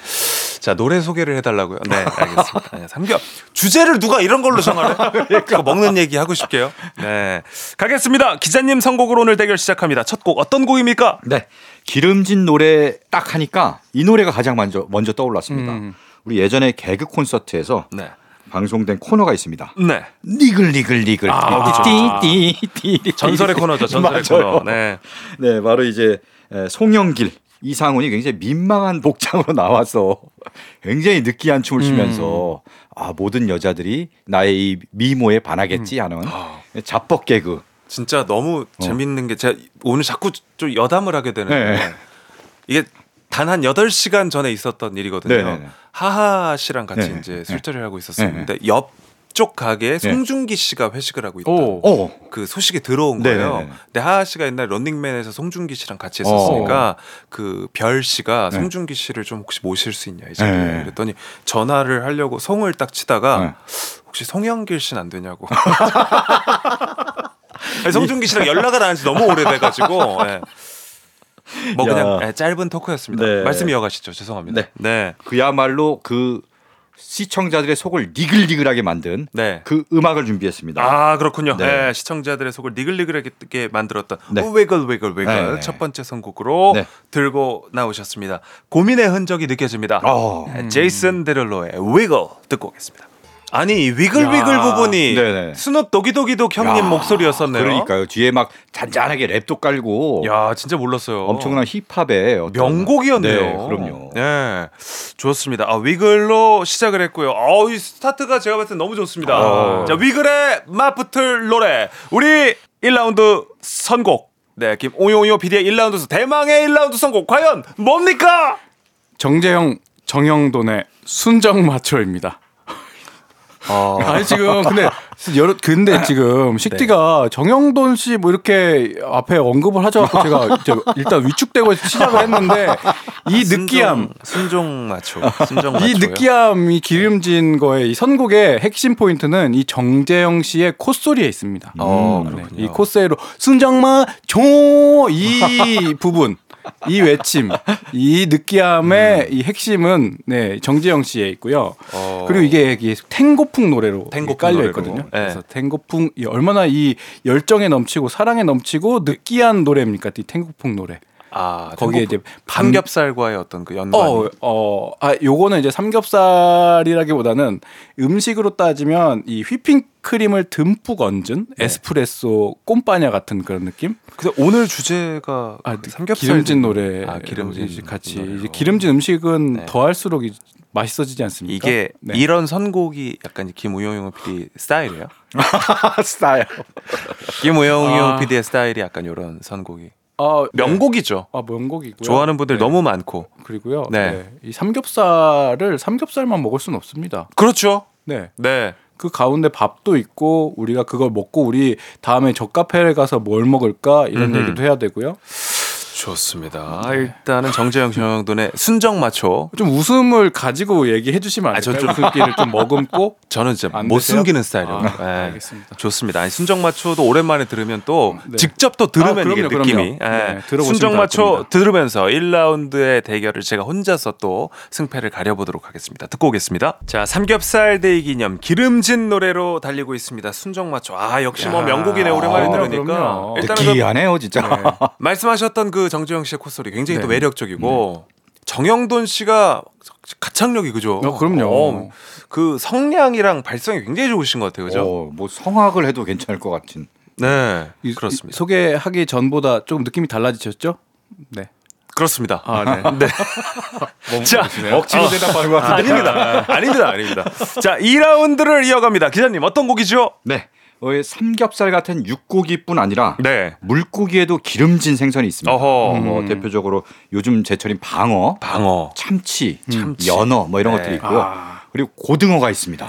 자 노래 소개를 해달라고요. 네, 알겠습니다. 네, 삼겹 주제를 누가 이런 걸로 정하래? 그거 먹는 얘기 하고 싶게요. 네, 가겠습니다. 기자님 선곡으로 오늘 대결 시작합니다. 첫 곡 어떤 곡입니까? 네. 기름진 노래 딱 하니까 이 노래가 가장 먼저 먼저 떠올랐습니다. 음. 우리 예전에 개그 콘서트에서 네, 방송된 코너가 있습니다. 네. 니글 니글 니글 아, 띠띠띠 전설의 코너죠. 전설의 맞아요. 코너. 네. 네, 바로 이제 에, 송영길 이상훈이 굉장히 민망한 복장으로 나와서 굉장히 느끼한 춤을 추면서 아 모든 여자들이 나의 이 미모에 반하겠지 하는 아. 자뻑 개그. 진짜 너무 재밌는 게 제가 오늘 자꾸 좀 여담을 하게 되는데 네. 이게 단 한 8시간 전에 있었던 일이거든요. 네, 네, 네. 하하 씨랑 같이 네, 이제 네. 술자리를 하고 있었었는데 옆 쪽 가게에 송중기 씨가 회식을 하고 있다. 오. 어. 그 소식이 들어온 네, 거예요. 네, 네. 근데 하하 씨가 옛날 런닝맨에서 송중기 씨랑 같이 했었으니까 그 별 씨가 어. 네. 송중기 씨를 좀 혹시 모실 수 있냐 이 자리에 네. 그랬더니 전화를 하려고 송을 딱 치다가 네. 혹시 송영길 씨는 안 되냐고. 아니, 송중기 씨랑 연락을 안 한지 너무 오래돼가지고 예. 뭐 그냥 야. 예, 짧은 토크였습니다. 네. 말씀 이어가시죠. 죄송합니다. 네. 네. 그야말로 그 시청자들의 속을 니글니글하게 만든 네. 그 음악을 준비했습니다. 아 그렇군요. 네. 네, 시청자들의 속을 니글니글하게 만들었던 네. 위글 위글 위글 네. 첫 번째 선곡으로 네. 들고 나오셨습니다. 고민의 흔적이 느껴집니다. 어. 네, 제이슨 데를로의 위글 듣고 오겠습니다. 아니 위글 위글 부분이 네네. 스눕 도기도기독 형님 야, 목소리였었네요. 그러니까요. 뒤에 막 잔잔하게 랩도 깔고 야 진짜 몰랐어요. 엄청난 힙합의 어떤 명곡이었네요. 네, 그럼요. 네, 좋습니다. 아, 위글로 시작을 했고요. 어, 이 스타트가 제가 봤을 때 너무 좋습니다. 어. 자, 위글의 맞붙을 노래. 우리 1라운드 선곡. 네, 김오용요 PD의 1라운드 대망의 1라운드 선곡 과연 뭡니까? 정재영 정영돈의 순정 마초입니다. 아니 지금 근데 여러 근데 지금 식디가 정영돈 씨 뭐 이렇게 앞에 언급을 하셔갖고 제가 일단 위축되고 시작을 했는데 이 느끼함 순종 맞춰. 순종 맞춰. 이 느끼함이 기름진 거의 이 선곡의 핵심 포인트는 이 정재영 씨의 콧소리에 있습니다. 어, 네. 이 콧세로 순정마 조 이 부분. 이 외침, 이 느끼함의 이 핵심은 네 정재영 씨에 있고요. 음. 어. 그리고 이게 이게 탱고풍 노래로 탱고풍 깔려 노래로. 있거든요. 네. 그래서 탱고풍 이 얼마나 이 열정에 넘치고 사랑에 넘치고 느끼한 노래입니까? 이 탱고풍 노래. 아, 거기에 이제 반- 삼겹살과의 어떤 그 연관. 어, 어, 아, 요거는 이제 삼겹살이라기보다는 음식으로 따지면 이 휘핑 크림을 듬뿍 얹은 네. 에스프레소 꼼빠냐 같은 그런 느낌? 근데 오늘 주제가 아, 그 삼겹살 기름진 노래. 아, 기름진 같이 노래로. 이제 기름진 음식은 네. 더할수록 이- 맛있어지지 않습니까? 이게 네. 이런 선곡이 약간 김우영 PD 스타일이에요? 스타일. 김우영 아. PD의 스타일이 약간 이런 선곡이 아, 명곡이죠. 아, 명곡이고요. 좋아하는 분들 네. 너무 많고. 그리고요. 네. 네. 이 삼겹살을 삼겹살만 먹을 수는 없습니다. 그렇죠. 네. 네. 그 가운데 밥도 있고 우리가 그걸 먹고 우리 다음에 저 카페를 가서 뭘 먹을까 이런 음흠. 얘기도 해야 되고요. 좋습니다. 아, 일단은 정재영 정영돈의 순정 마초. 좀 웃음을 가지고 얘기해 주시면 안 아, 전 될까요? 웃음기를 좀 머금고 저는 진짜 안못 되세요? 숨기는 스타일이에요. 아, 네. 알겠습니다. 좋습니다. 아니, 순정 마초도 오랜만에 들으면 또 네. 직접 또 들으면 아, 그럼요, 이게 그럼요. 느낌이. 네, 예. 들어보시면 순정 알 마초. 들으면서 1라운드의 대결을 제가 혼자서 또 승패를 가려보도록 하겠습니다. 듣고 오겠습니다. 자, 삼겹살 데이 기념 기름진 노래로 달리고 있습니다. 순정 마초. 아, 역시 뭐 야. 명곡이네. 오랜만에 아, 들으니까. 그럼요. 일단은 그 느끼하네요, 진짜. 말씀하셨던 그 정재영 씨의 콧소리 굉장히 또 네. 매력적이고 정영돈 씨가 가창력이 그죠? 어, 그럼요. 어, 그 성량이랑 발성이 굉장히 좋으신 것 같아요, 그죠? 어, 뭐 성악을 해도 괜찮을 것 같은. 네, 이- 이 그렇습니다. 소개하기 전보다 조금 느낌이 달라지셨죠? 네. 그렇습니다. 아, 네. 네. 자, 억지로 대답하는 것 같은데. 아닙니다. 아닙니다. 아닙니다. 자, 2라운드를 이어갑니다. 기자님, 어떤 곡이죠? 네. 어, 삼겹살 같은 육고기뿐 아니라 네. 물고기에도 기름진 생선이 있습니다. 어허. 뭐 대표적으로 요즘 제철인 방어, 방어. 참치, 참치. 연어 뭐 이런 네. 것들이 있고요. 그리고 고등어가 있습니다.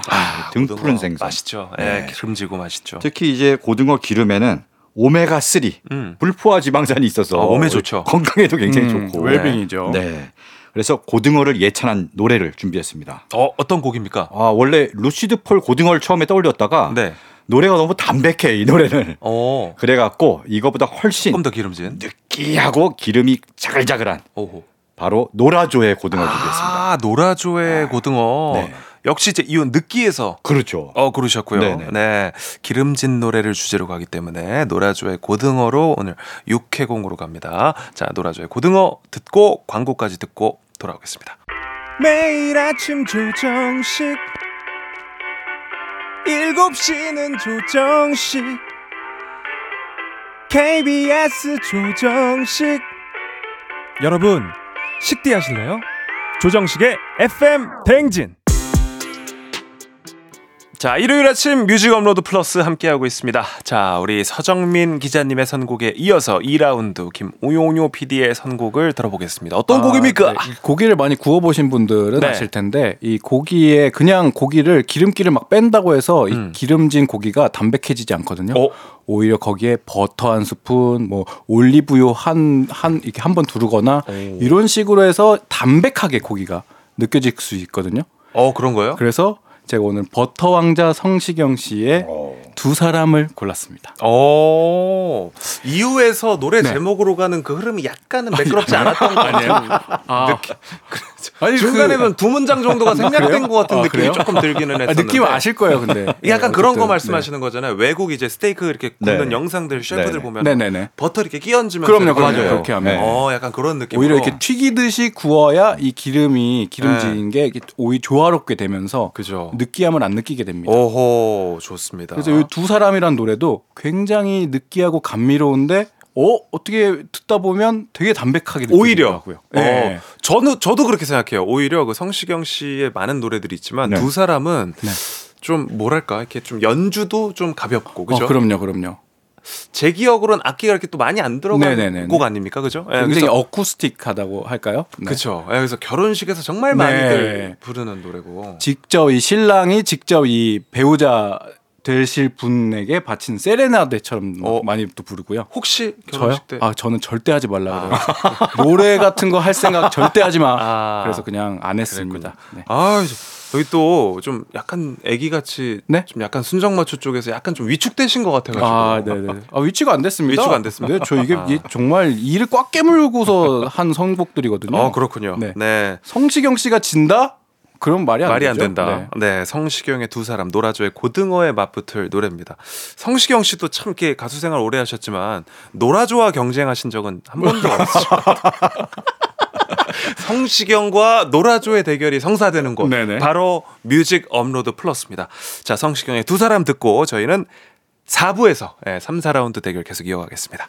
등 고등어 푸른 생선. 맛있죠. 예, 네. 기름지고 맛있죠. 특히 이제 고등어 기름에는 오메가 3 음. 불포화 지방산이 있어서 어, 몸에 좋죠. 건강에도 굉장히 음, 좋고. 웰빙이죠. 네. 그래서 고등어를 예찬한 노래를 준비했습니다. 어, 어떤 곡입니까? 아, 원래 루시드 폴 고등어를 처음에 떠올렸다가 네. 노래가 너무 담백해 이 노래는. 어. 그래갖고 이거보다 훨씬 조금 더 기름진. 느끼하고 기름이 자글자글한 오호. 바로 노라조의 고등어 준비했습니다. 아, 노라조의 고등어. 네. 역시 이제 이온 느끼해서 그렇죠. 어 그러셨고요. 네네. 네 기름진 노래를 주제로 가기 때문에 노라조의 고등어로 오늘 육해공으로 갑니다. 자 노라조의 고등어 듣고 광고까지 듣고 돌아오겠습니다. 매일 아침 조정식 7시는 조정식 KBS 조정식 여러분 식대 하실래요? 조정식의 FM 대행진 자 일요일 아침 뮤직 업로드 플러스 함께하고 있습니다. 자 우리 서정민 기자님의 선곡에 이어서 2라운드 김오용요 PD의 선곡을 들어보겠습니다. 어떤 아, 곡입니까? 네. 이 고기를 많이 구워보신 분들은 네. 아실 텐데 이 고기에 그냥 고기를 기름기를 막 뺀다고 해서 이 음. 기름진 고기가 담백해지지 않거든요. 어? 오히려 거기에 버터 한 스푼, 뭐 올리브유 한 한 이렇게 한 번 두르거나 이런 식으로 해서 담백하게 고기가 느껴질 수 있거든요. 어 그런 거요? 그래서 제가 오늘 버터 왕자 성시경 씨의 어. 두 사람을 골랐습니다. 어 이후에서 노래 네. 제목으로 가는 그 흐름이 약간은 매끄럽지 않았던 것 같아요. 아, 아니 중간에는 두 문장 정도가 생략된 것 같은 아, 느낌이 그래요? 조금 들기는 아, 했었는데 느낌 아실 거예요, 근데 약간 네, 그런 거 어쨌든, 말씀하시는 거잖아요. 외국 이제 스테이크 이렇게 굽는 네. 영상들 셰프들. 보면 네, 네, 네. 버터 이렇게 끼얹으면서 그럼요, 그럼요. 그렇게 하면. 네. 어 약간 그런 느낌으로 오히려 이렇게 튀기듯이 구워야 이 기름이 기름진 게 이렇게 오히 조화롭게 되면서 네. 그죠. 느끼함을 안 느끼게 됩니다. 오호 좋습니다. 그래서 이 두 사람이란 노래도 굉장히 느끼하고 감미로운데 어 어떻게 듣다 보면 되게 담백하게 오히려 느껴지더라고요. 어, 네. 저는 저도 그렇게 생각해요. 오히려 그 성시경 씨의 많은 노래들이 있지만 네. 두 사람은 네. 좀 뭐랄까 이렇게 좀 연주도 좀 가볍고 그죠? 어, 그럼요, 그럼요. 제 기억으로는 악기가 이렇게 또 많이 안 들어간 네네네네. 곡 아닙니까, 그죠? 예, 굉장히 어쿠스틱하다고 할까요? 네. 그쵸. 예, 그래서 결혼식에서 정말 네. 많이들 부르는 노래고. 직접 이 신랑이 직접 이 배우자 되실 분에게 바친 세레나데처럼 어. 많이 또 부르고요. 혹시 저요? 결혼식 때아 저는 절대 하지 말라 그래요. 노래 같은 거 할 생각 절대 하지 마. 아. 그래서 그냥 안 했습니다. 네. 아, 저- 여기 또좀 약간 애기 같이 네? 좀 약간 순정마초 쪽에서 약간 좀 위축되신 것 같아가지고. 아, 네네. 아, 위치가 안 됐습니다. 위치가 안 됐습니다. 네, 저 이게 아. 이 정말 이를 꽉 깨물고서 한 선곡들이거든요. 어, 그렇군요. 네. 네. 성시경 씨가 진다? 그럼 말이 안 말이 되죠. 안 된다. 네. 성시경의 두 사람, 노라조의 고등어에 맞붙을 노래입니다. 성시경 씨도 참 이렇게 가수 생활 오래 하셨지만 노라조와 경쟁하신 적은 한 번도 없으죠. 성시경과 노라조의 대결이 성사되는 곳 네네. 바로 뮤직 업로드 플러스입니다. 자, 성시경의 두 사람 듣고 저희는 4부에서 네, 3, 4라운드 대결 계속 이어가겠습니다.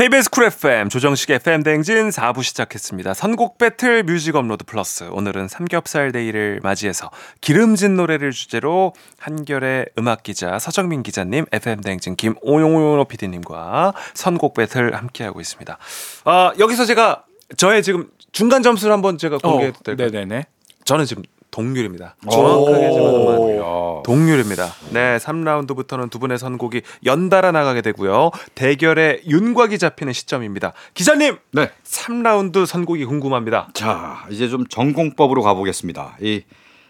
KBS 쿨 FM 조정식 FM 대행진 4부 시작했습니다. 선곡 배틀 뮤직 업로드 플러스 오늘은 삼겹살 데이를 맞이해서 기름진 노래를 주제로 한겨레 음악 기자 서정민 기자님, FM 대행진 김오용호 PD님과 선곡 배틀 함께하고 있습니다. 아 여기서 제가 저의 지금 중간 점수를 한번 제가 공개해도 어, 될까요? 네네네. 저는 지금 동률입니다. 정확하게 지금 한번 야. 동률입니다. 네, 3라운드부터는 두 분의 선곡이 연달아 나가게 되고요. 대결에 윤곽이 잡히는 시점입니다. 기자님, 네. 3라운드 선곡이 궁금합니다. 자, 이제 좀 전공법으로 가보겠습니다. 이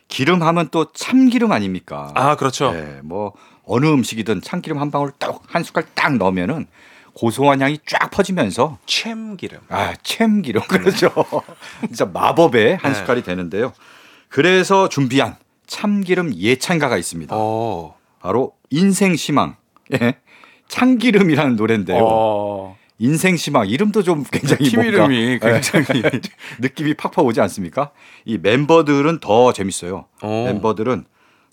기름 하면 또 참기름 아닙니까? 아, 그렇죠. 네, 뭐 어느 음식이든 참기름 한 방울 딱한 숟갈 딱 넣으면은 고소한 향이 쫙 퍼지면서 참기름. 아 참기름 그렇죠. 진짜 마법의 한 네. 숟갈이 되는데요. 그래서 준비한 참기름 예찬가가 있습니다. 어. 바로 인생 희망. 예. 참기름이라는 노래인데요. 어, 인생 희망 이름도 좀 굉장히 팀 이름이 굉장히 예. 느낌이 팍팍 오지 않습니까? 이 멤버들은 더 재밌어요. 어. 멤버들은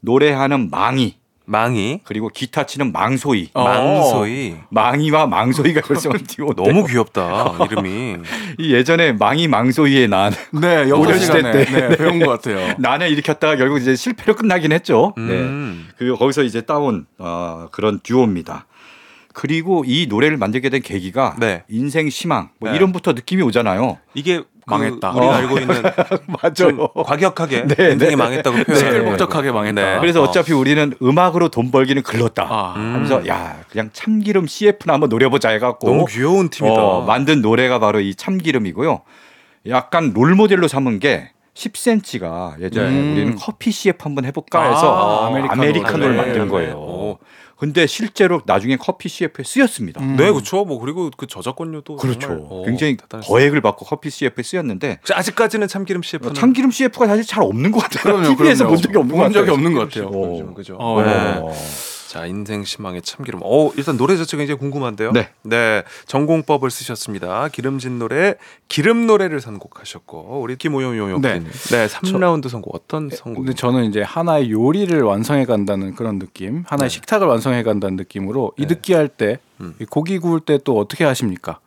노래하는 망이 망이, 그리고 기타 치는 망소이. 어. 망소이. 망이와 망소이가 결성한 듀오. 너무 귀엽다, 이름이. 이 예전에 망이 망소이에 난네 어렸을 시간에 때. 네, 배운 것 같아요. 난에 일으켰다가 결국 이제 실패로 끝나긴 했죠. 네. 음. 그 거기서 이제 따온 어, 그런 듀오입니다. 그리고 이 노래를 만들게 된 계기가 네. 인생 희망 뭐 네. 이름부터 느낌이 오잖아요. 이게 그 망했다. 우리가 어. 알고 있는 좀 과격하게 네, 인생이 네. 망했다고 표현을 시끌벅적하게 망했다. 네. 그래서 어. 어차피 우리는 음악으로 돈 벌기는 글렀다. 아. 하면서 야 그냥 참기름 CF나 한번 노려보자 해갖고 너무 귀여운 팀이다. 어, 만든 노래가 바로 이 참기름이고요. 약간 롤 모델로 삼은 게 10cm가 예전에 음. 우리는 커피 CF 한번 해볼까 해서 아, 아메리카노. 아메리카노를 네, 만든 네. 거예요. 오. 근데 실제로 나중에 커피 CF에 쓰였습니다. 음. 네, 그렇죠. 뭐 그리고 그 저작권료도 그렇죠. 정말, 어, 굉장히 대단했어요. 거액을 받고 커피 CF에 쓰였는데 아직까지는 참기름 CF는 참기름 CF가 사실 잘 없는 것 같아요. 그럼요, TV에서 그럼요. 본 적이 없는 것본 적이 같아요. 없는 것 같아요. 어. 그죠. 어. 네. 어. 자 인생 희망의 참기름. 어 일단 노래 자체가 굉장히 궁금한데요. 네. 전공법을 쓰셨습니다. 기름진 노래 기름 노래를 선곡하셨고 우리 김오용용 네. 네. 네 3라운드 선곡 어떤 선곡? 근데 저는 이제 하나의 요리를 완성해 간다는 그런 느낌, 하나의 네. 식탁을 완성해 간다는 느낌으로 이 네. 느끼할 때 음. 이 고기 구울 때 또 어떻게 하십니까?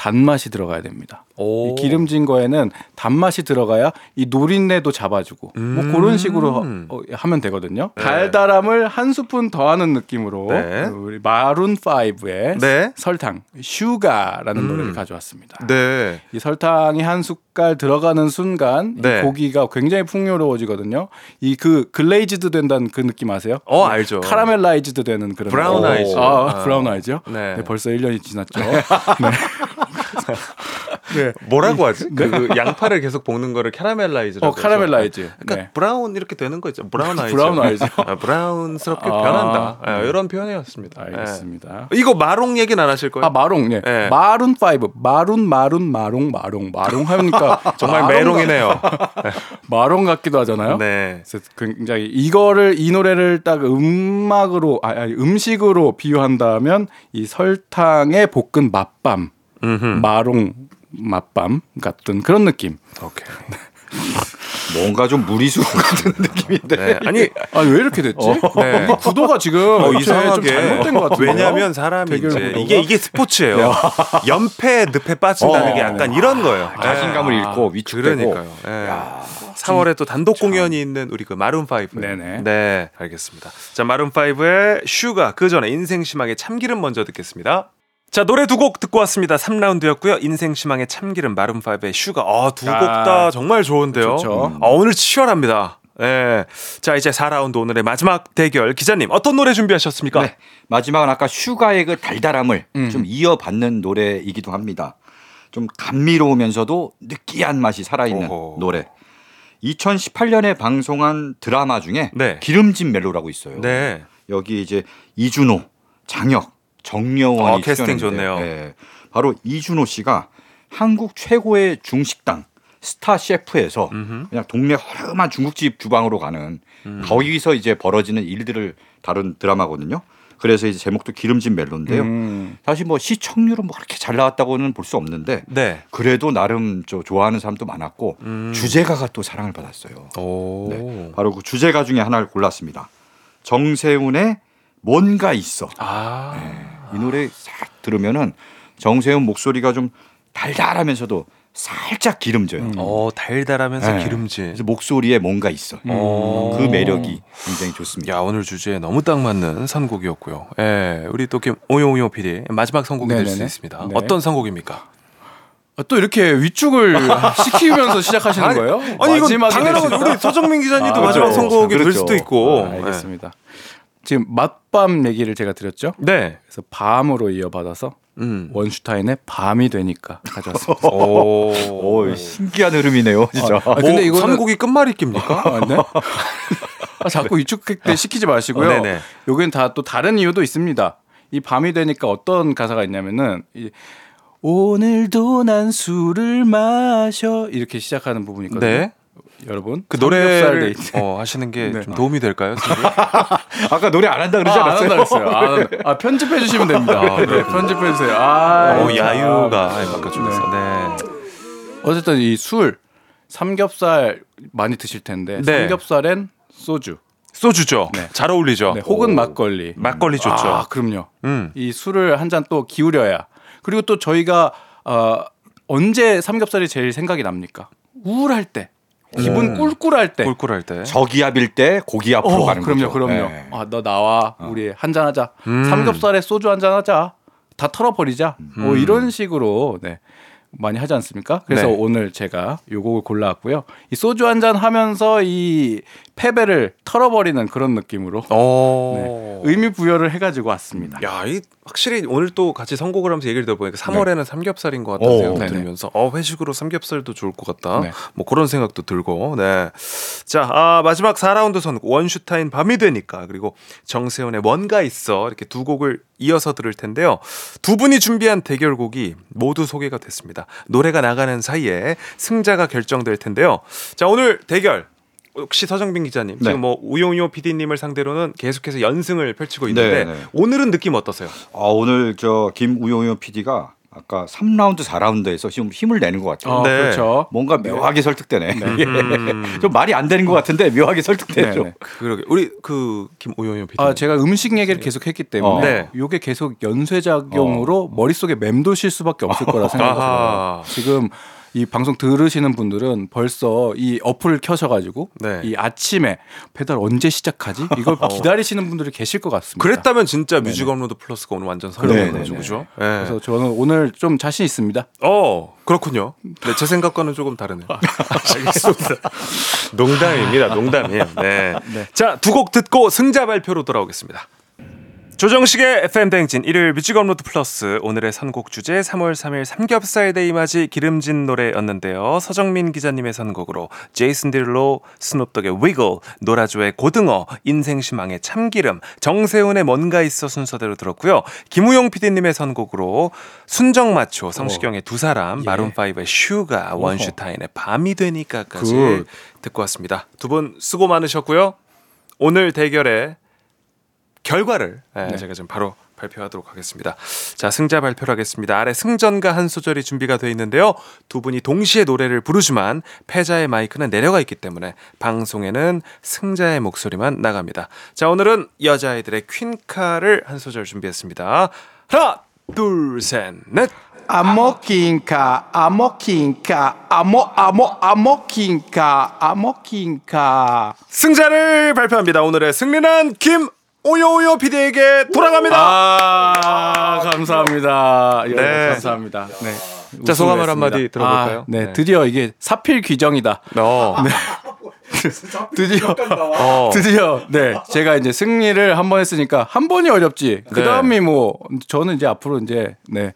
단맛이 들어가야 됩니다. 오. 이 기름진 거에는 단맛이 들어가야 이 노린내도 잡아주고 음. 뭐 그런 식으로 어, 어, 하면 되거든요. 네. 달달함을 한 스푼 더하는 느낌으로 네. 우리 Maroon 5의 네. 설탕 Sugar라는 음. 노래를 가져왔습니다. 네. 이 설탕이 한 숟갈 들어가는 순간 이 네. 고기가 굉장히 풍요로워지거든요. 이 그 glazed 된다는 그 느낌 아세요? 어 알죠. caramelized 되는 그런 brown 거. 아이즈. 아, 아. 브라운 아이즈요? 네. 네, 벌써 1년이 지났죠. 뭐라고 하지? 그 양파를 계속 볶는 거를 caramelize라고. 어, caramelize. 하죠. 그러니까 네. brown 이렇게 되는 거 있죠. 브라운 아이즈. 브라운 아이즈. 아, brown스럽게 아. 변한다. 예, 이런 표현이었습니다. 알겠습니다. 예. 이거 마롱 얘기는 안 하실 거예요? 아 마롱, 예. 네. Maroon 5, 마룬, 마룬, 마롱, 마롱, 마롱 하니까 정말 메롱이네요. 같- 마롱 같기도 하잖아요. 네. 그래서 굉장히 이거를 이 노래를 딱 음악으로 아, 아니 음식으로 비유한다면 이 설탕에 볶은 맛밤, 음흠. 마롱 맛밤 같은 그런 느낌. 오케이. 뭔가 좀 무리수 같은 느낌인데. 네. 아니 아왜 이렇게 됐지? 네. 이 구도가 지금 어, 좀 이상하게 잘못된 것 같은데요. 왜냐하면 사람이 이제? 이게 이게 스포츠예요. 연패 늪에 빠진다는 어, 게 약간 이런 거예요. 자신감을 네. 잃고 위축되고. 그러니까요. 예. 3월에 또 단독 공연이 있는 우리 그 마룬 5. 네네. 네, 알겠습니다. 자, 마룬 5의 슈가 그 전에 인생 희망의 참기름 먼저 듣겠습니다. 자, 노래 두 곡 듣고 왔습니다. 3라운드였고요. 인생 희망의 참기름 마룬 5의 슈가. 아, 두 곡다 아, 정말 좋은데요. 좋죠. 아, 오늘 치열합니다. 예. 자, 이제 4라운드 오늘의 마지막 대결. 기자님, 어떤 노래 준비하셨습니까? 네. 마지막은 아까 슈가의 그 달달함을 음. 좀 이어받는 노래이기도 합니다. 좀 감미로우면서도 느끼한 맛이 살아있는 오호. 노래. 2018년에 방송한 드라마 중에 네. 기름진 멜로라고 있어요. 네. 여기 이제 이준호, 장혁, 정여원이 어, 캐스팅 좋네요. 예. 바로 이준호 씨가 한국 최고의 중식당 스타 셰프에서 음흠. 그냥 동네 허름한 중국집 주방으로 가는 음. 거기서 이제 벌어지는 일들을 다룬 드라마거든요. 그래서 이제 제목도 기름진 멜로인데요. 음. 사실 뭐 시청률은 뭐 그렇게 잘 나왔다고는 볼 수 없는데 네. 그래도 나름 저 좋아하는 사람도 많았고 음. 주제가가 또 사랑을 받았어요. 오. 네. 바로 그 주제가 중에 하나를 골랐습니다. 정세훈의 뭔가 있어. 아. 이 노래 싹 들으면은 정세훈 목소리가 좀 달달하면서도 살짝 기름져요. 어, 달달하면서 네. 기름진. 그래서 목소리에 뭔가 있어. 어. 그 매력이 굉장히 좋습니다. 야 오늘 주제에 너무 딱 맞는 선곡이었고요. 예, 우리 또김 오용오용 PD 마지막 선곡이 될 수. 있습니다. 네. 어떤 선곡입니까? 아, 또 이렇게 위축을 시키면서 시작하시는 아니, 거예요? 아니 이건 마지막에 당연하고. 우리 서정민 기자님도 아, 마지막 그렇죠. 선곡이 될 그렇죠. 수도 있고. 아, 알겠습니다. 지금 맛밤 얘기를 제가 드렸죠. 예. 네. 그래서 밤으로 이어받아서 음. 원슈타인의 밤이 되니까 가져왔습니다. 오. 오, 신기한 흐름이네요, 진짜. 아, 근데 뭐, 이거는- 선곡이 끝말잇기입니까? 아, 네? 아, 자꾸 위축 시키지 마시고요. 어, 네네. 여기는 다 또 다른 이유도 있습니다. 이 밤이 되니까 어떤 가사가 있냐면은 이 오늘도 난 술을 마셔 이렇게 시작하는 부분이 있거든요. 네. 여러분 그 노래를 데이트. 어, 하시는 게좀 네. 도움이 될까요? 아까 노래 안 한다 그러지 아, 안 않았어요? 한다 그랬어요. 안 한다. 아, 편집해 주시면 됩니다. 아, 네, 그렇군요. 편집해 주세요. 아, 어, 참. 야유가 바꿔주면서. 네. 어쨌든 이 술 삼겹살 많이 드실 텐데 네. 삼겹살엔 소주 소주죠. 네. 잘 어울리죠. 네, 혹은 막걸리. 막걸리 좋죠. 아, 그럼요. 음. 이 술을 한 잔 또 기울여야. 그리고 또 저희가 어, 언제 삼겹살이 제일 생각이 납니까? 우울할 때. 기분 꿀꿀할 때. 꿀꿀할 때. 저기압일 때 고기압으로 어, 가는 그럼요, 거죠. 그럼요. 네. 아, 너 나와. 우리 한잔 하자. 음. 삼겹살에 소주 한잔 하자. 다 털어버리자. 뭐 음. 이런 식으로 네. 많이 하지 않습니까? 그래서 네. 오늘 제가 요 곡을 골라왔고요. 이 소주 한 잔 하면서 이 패배를 털어버리는 그런 느낌으로 어. 네. 의미 부여를 해가지고 왔습니다. 야, 이 확실히 오늘 또 같이 선곡을 하면서 얘기를 들어보니까 3월에는 삼겹살인 것 같다는 네네. 들면서 어, 회식으로 삼겹살도 좋을 것 같다. 네. 뭐 그런 생각도 들고. 네. 자, 아, 마지막 4라운드 선곡 원슈타인 밤이 되니까 그리고 정세훈의 뭔가 있어 이렇게 두 곡을 이어서 들을 텐데요. 두 분이 준비한 대결곡이 모두 소개가 됐습니다. 노래가 나가는 사이에 승자가 결정될 텐데요. 자, 오늘 대결 혹시 서정빈 기자님 네. 지금 뭐 우용요 PD님을 상대로는 계속해서 연승을 펼치고 있는데 네, 네. 오늘은 느낌 어떠세요? 아, 오늘 저 김우용현 PD가 아까 3라운드, 4라운드에서 지금 힘을 내는 것 같아요. 어, 네. 그렇죠. 뭔가 묘하게 설득되네. 음. 좀 말이 안 되는 것 같은데 묘하게 설득되죠. 네, 네. 그러게 우리 그 김우용요 PD. 아, 제가 음식 얘기를 계속 했기 때문에 어. 네. 요게 계속 연쇄작용으로 머릿속에 맴도실 수밖에 없을 거라 생각해요. 아하. 지금 이 방송 들으시는 분들은 벌써 이 어플을 켜셔가지고 네. 이 아침에 배달 언제 시작하지? 이걸 기다리시는 분들이 계실 것 같습니다. 그랬다면 진짜 뮤직 업로드 플러스가 오늘 완전. 거죠, 그죠? 네. 그래서 저는 오늘 좀 자신 있습니다. 어 그렇군요. 네, 제 생각과는 조금 다르네요. 알겠습니다. 농담입니다. 농담이에요. 네. 자, 두 곡 듣고 승자 발표로 돌아오겠습니다. 조정식의 FM 대행진 일요일 뮤직 업로드 플러스 오늘의 선곡 주제 3월 3일 삼겹살 데이 맞이 기름진 노래였는데요. 서정민 기자님의 선곡으로 제이슨 데룰로 스눕독의 위글, 노라조의 고등어, 인생시망의 참기름, 정세운의 뭔가 있어 순서대로 들었고요. 김우용 PD님의 선곡으로 순정마초, 성시경의 두 사람, 마룬5의 슈가, 원슈타인의 밤이 되니까까지 쭉 듣고 왔습니다. 두 분 수고 많으셨고요. 오늘 대결의 결과를 예, 제가 지금 바로 발표하도록 하겠습니다. 자, 승자 발표를 하겠습니다. 아래 승전가 한 소절이 준비가 되어 있는데요. 두 분이 동시에 노래를 부르지만 패자의 마이크는 내려가 있기 때문에 방송에는 승자의 목소리만 나갑니다. 자, 오늘은 여자아이들의 퀸카를 한 소절 준비했습니다. 하나, 둘, 셋, 넷. 아모킹카 아모킹카 아모 아모 아모킹카 아모킹카 승자를 발표합니다. 오늘의 승리는 김 오요오요 PD에게 돌아갑니다. 아 감사합니다. 예, 네. 감사합니다. 네. 자, 소감을. 한마디 들어볼까요? 아, 네, 네. 드디어 이게 사필 규정이다. 어. 드디어 어. 드디어 네 제가 이제 승리를 한 번 했으니까 한 번이 어렵지. 그 다음이 뭐 저는 이제 앞으로 이제 네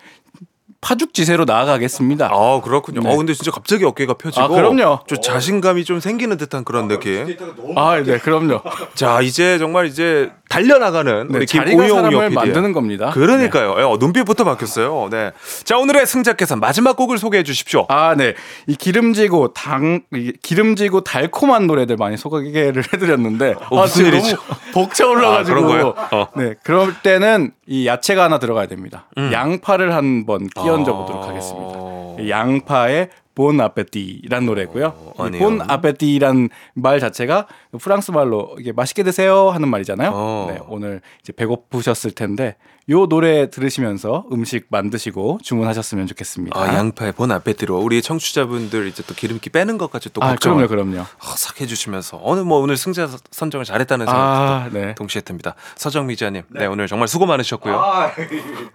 파죽지세로 나아가겠습니다. 아 그렇군요. 어 근데 진짜 갑자기 어깨가 펴지고 아, 그럼요. 좀 자신감이 좀 생기는 듯한 그런 느낌. 아, 네, 그럼요. 자 이제 정말 이제 달려나가는 네, 우리 사람을 PD. 만드는 겁니다. 그러니까요. 어, 눈빛부터 바뀌었어요. 네. 자 오늘의 승자께서 마지막 곡을 소개해 주십시오. 아, 네. 이 기름지고 당, 이 기름지고 달콤한 노래들 많이 소개를 해드렸는데. 어, 무슨 지금 일이죠? 너무 벅차 올라가지고. 아, 그런 거예요? 어. 네. 그럴 때는 이 야채가 하나 들어가야 됩니다. 양파를 한번 끼 얹어 보도록 아. 하겠습니다. 이 양파의 본 아페티란 노래고요. 본 아페티란 말 자체가 프랑스 말로 이게 맛있게 드세요 하는 말이잖아요. 어. 네, 오늘 이제 배고프셨을 텐데 요 노래 들으시면서 음식 만드시고 주문하셨으면 좋겠습니다. 아 양파의 본 아페티로 우리 청취자분들 이제 또 기름기 빼는 것까지 또 아, 걱정을 그럼요, 그럼요. 싹 해주시면서 오늘 뭐 오늘 승자 선정을 잘했다는 생각도 아, 네. 동시에 듭니다. 서정미 기자님, 네. 오늘 정말 수고 많으셨고요. 아,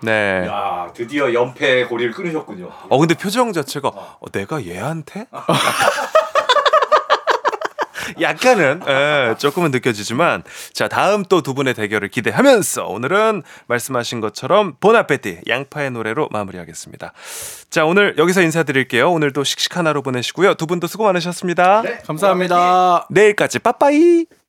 네. 야, 드디어 연패 고리를 끊으셨군요. 어 근데 표정 자체가 어, 내가 얘한테 약간은 예, 조금은 느껴지지만 자 다음 또 두 분의 대결을 기대하면서 오늘은 말씀하신 것처럼 보나페티 양파의 노래로 마무리하겠습니다. 자 오늘 여기서 인사드릴게요. 오늘도 씩씩한 하루 보내시고요. 두 분도 수고 많으셨습니다. 감사합니다. 내일까지 빠빠이.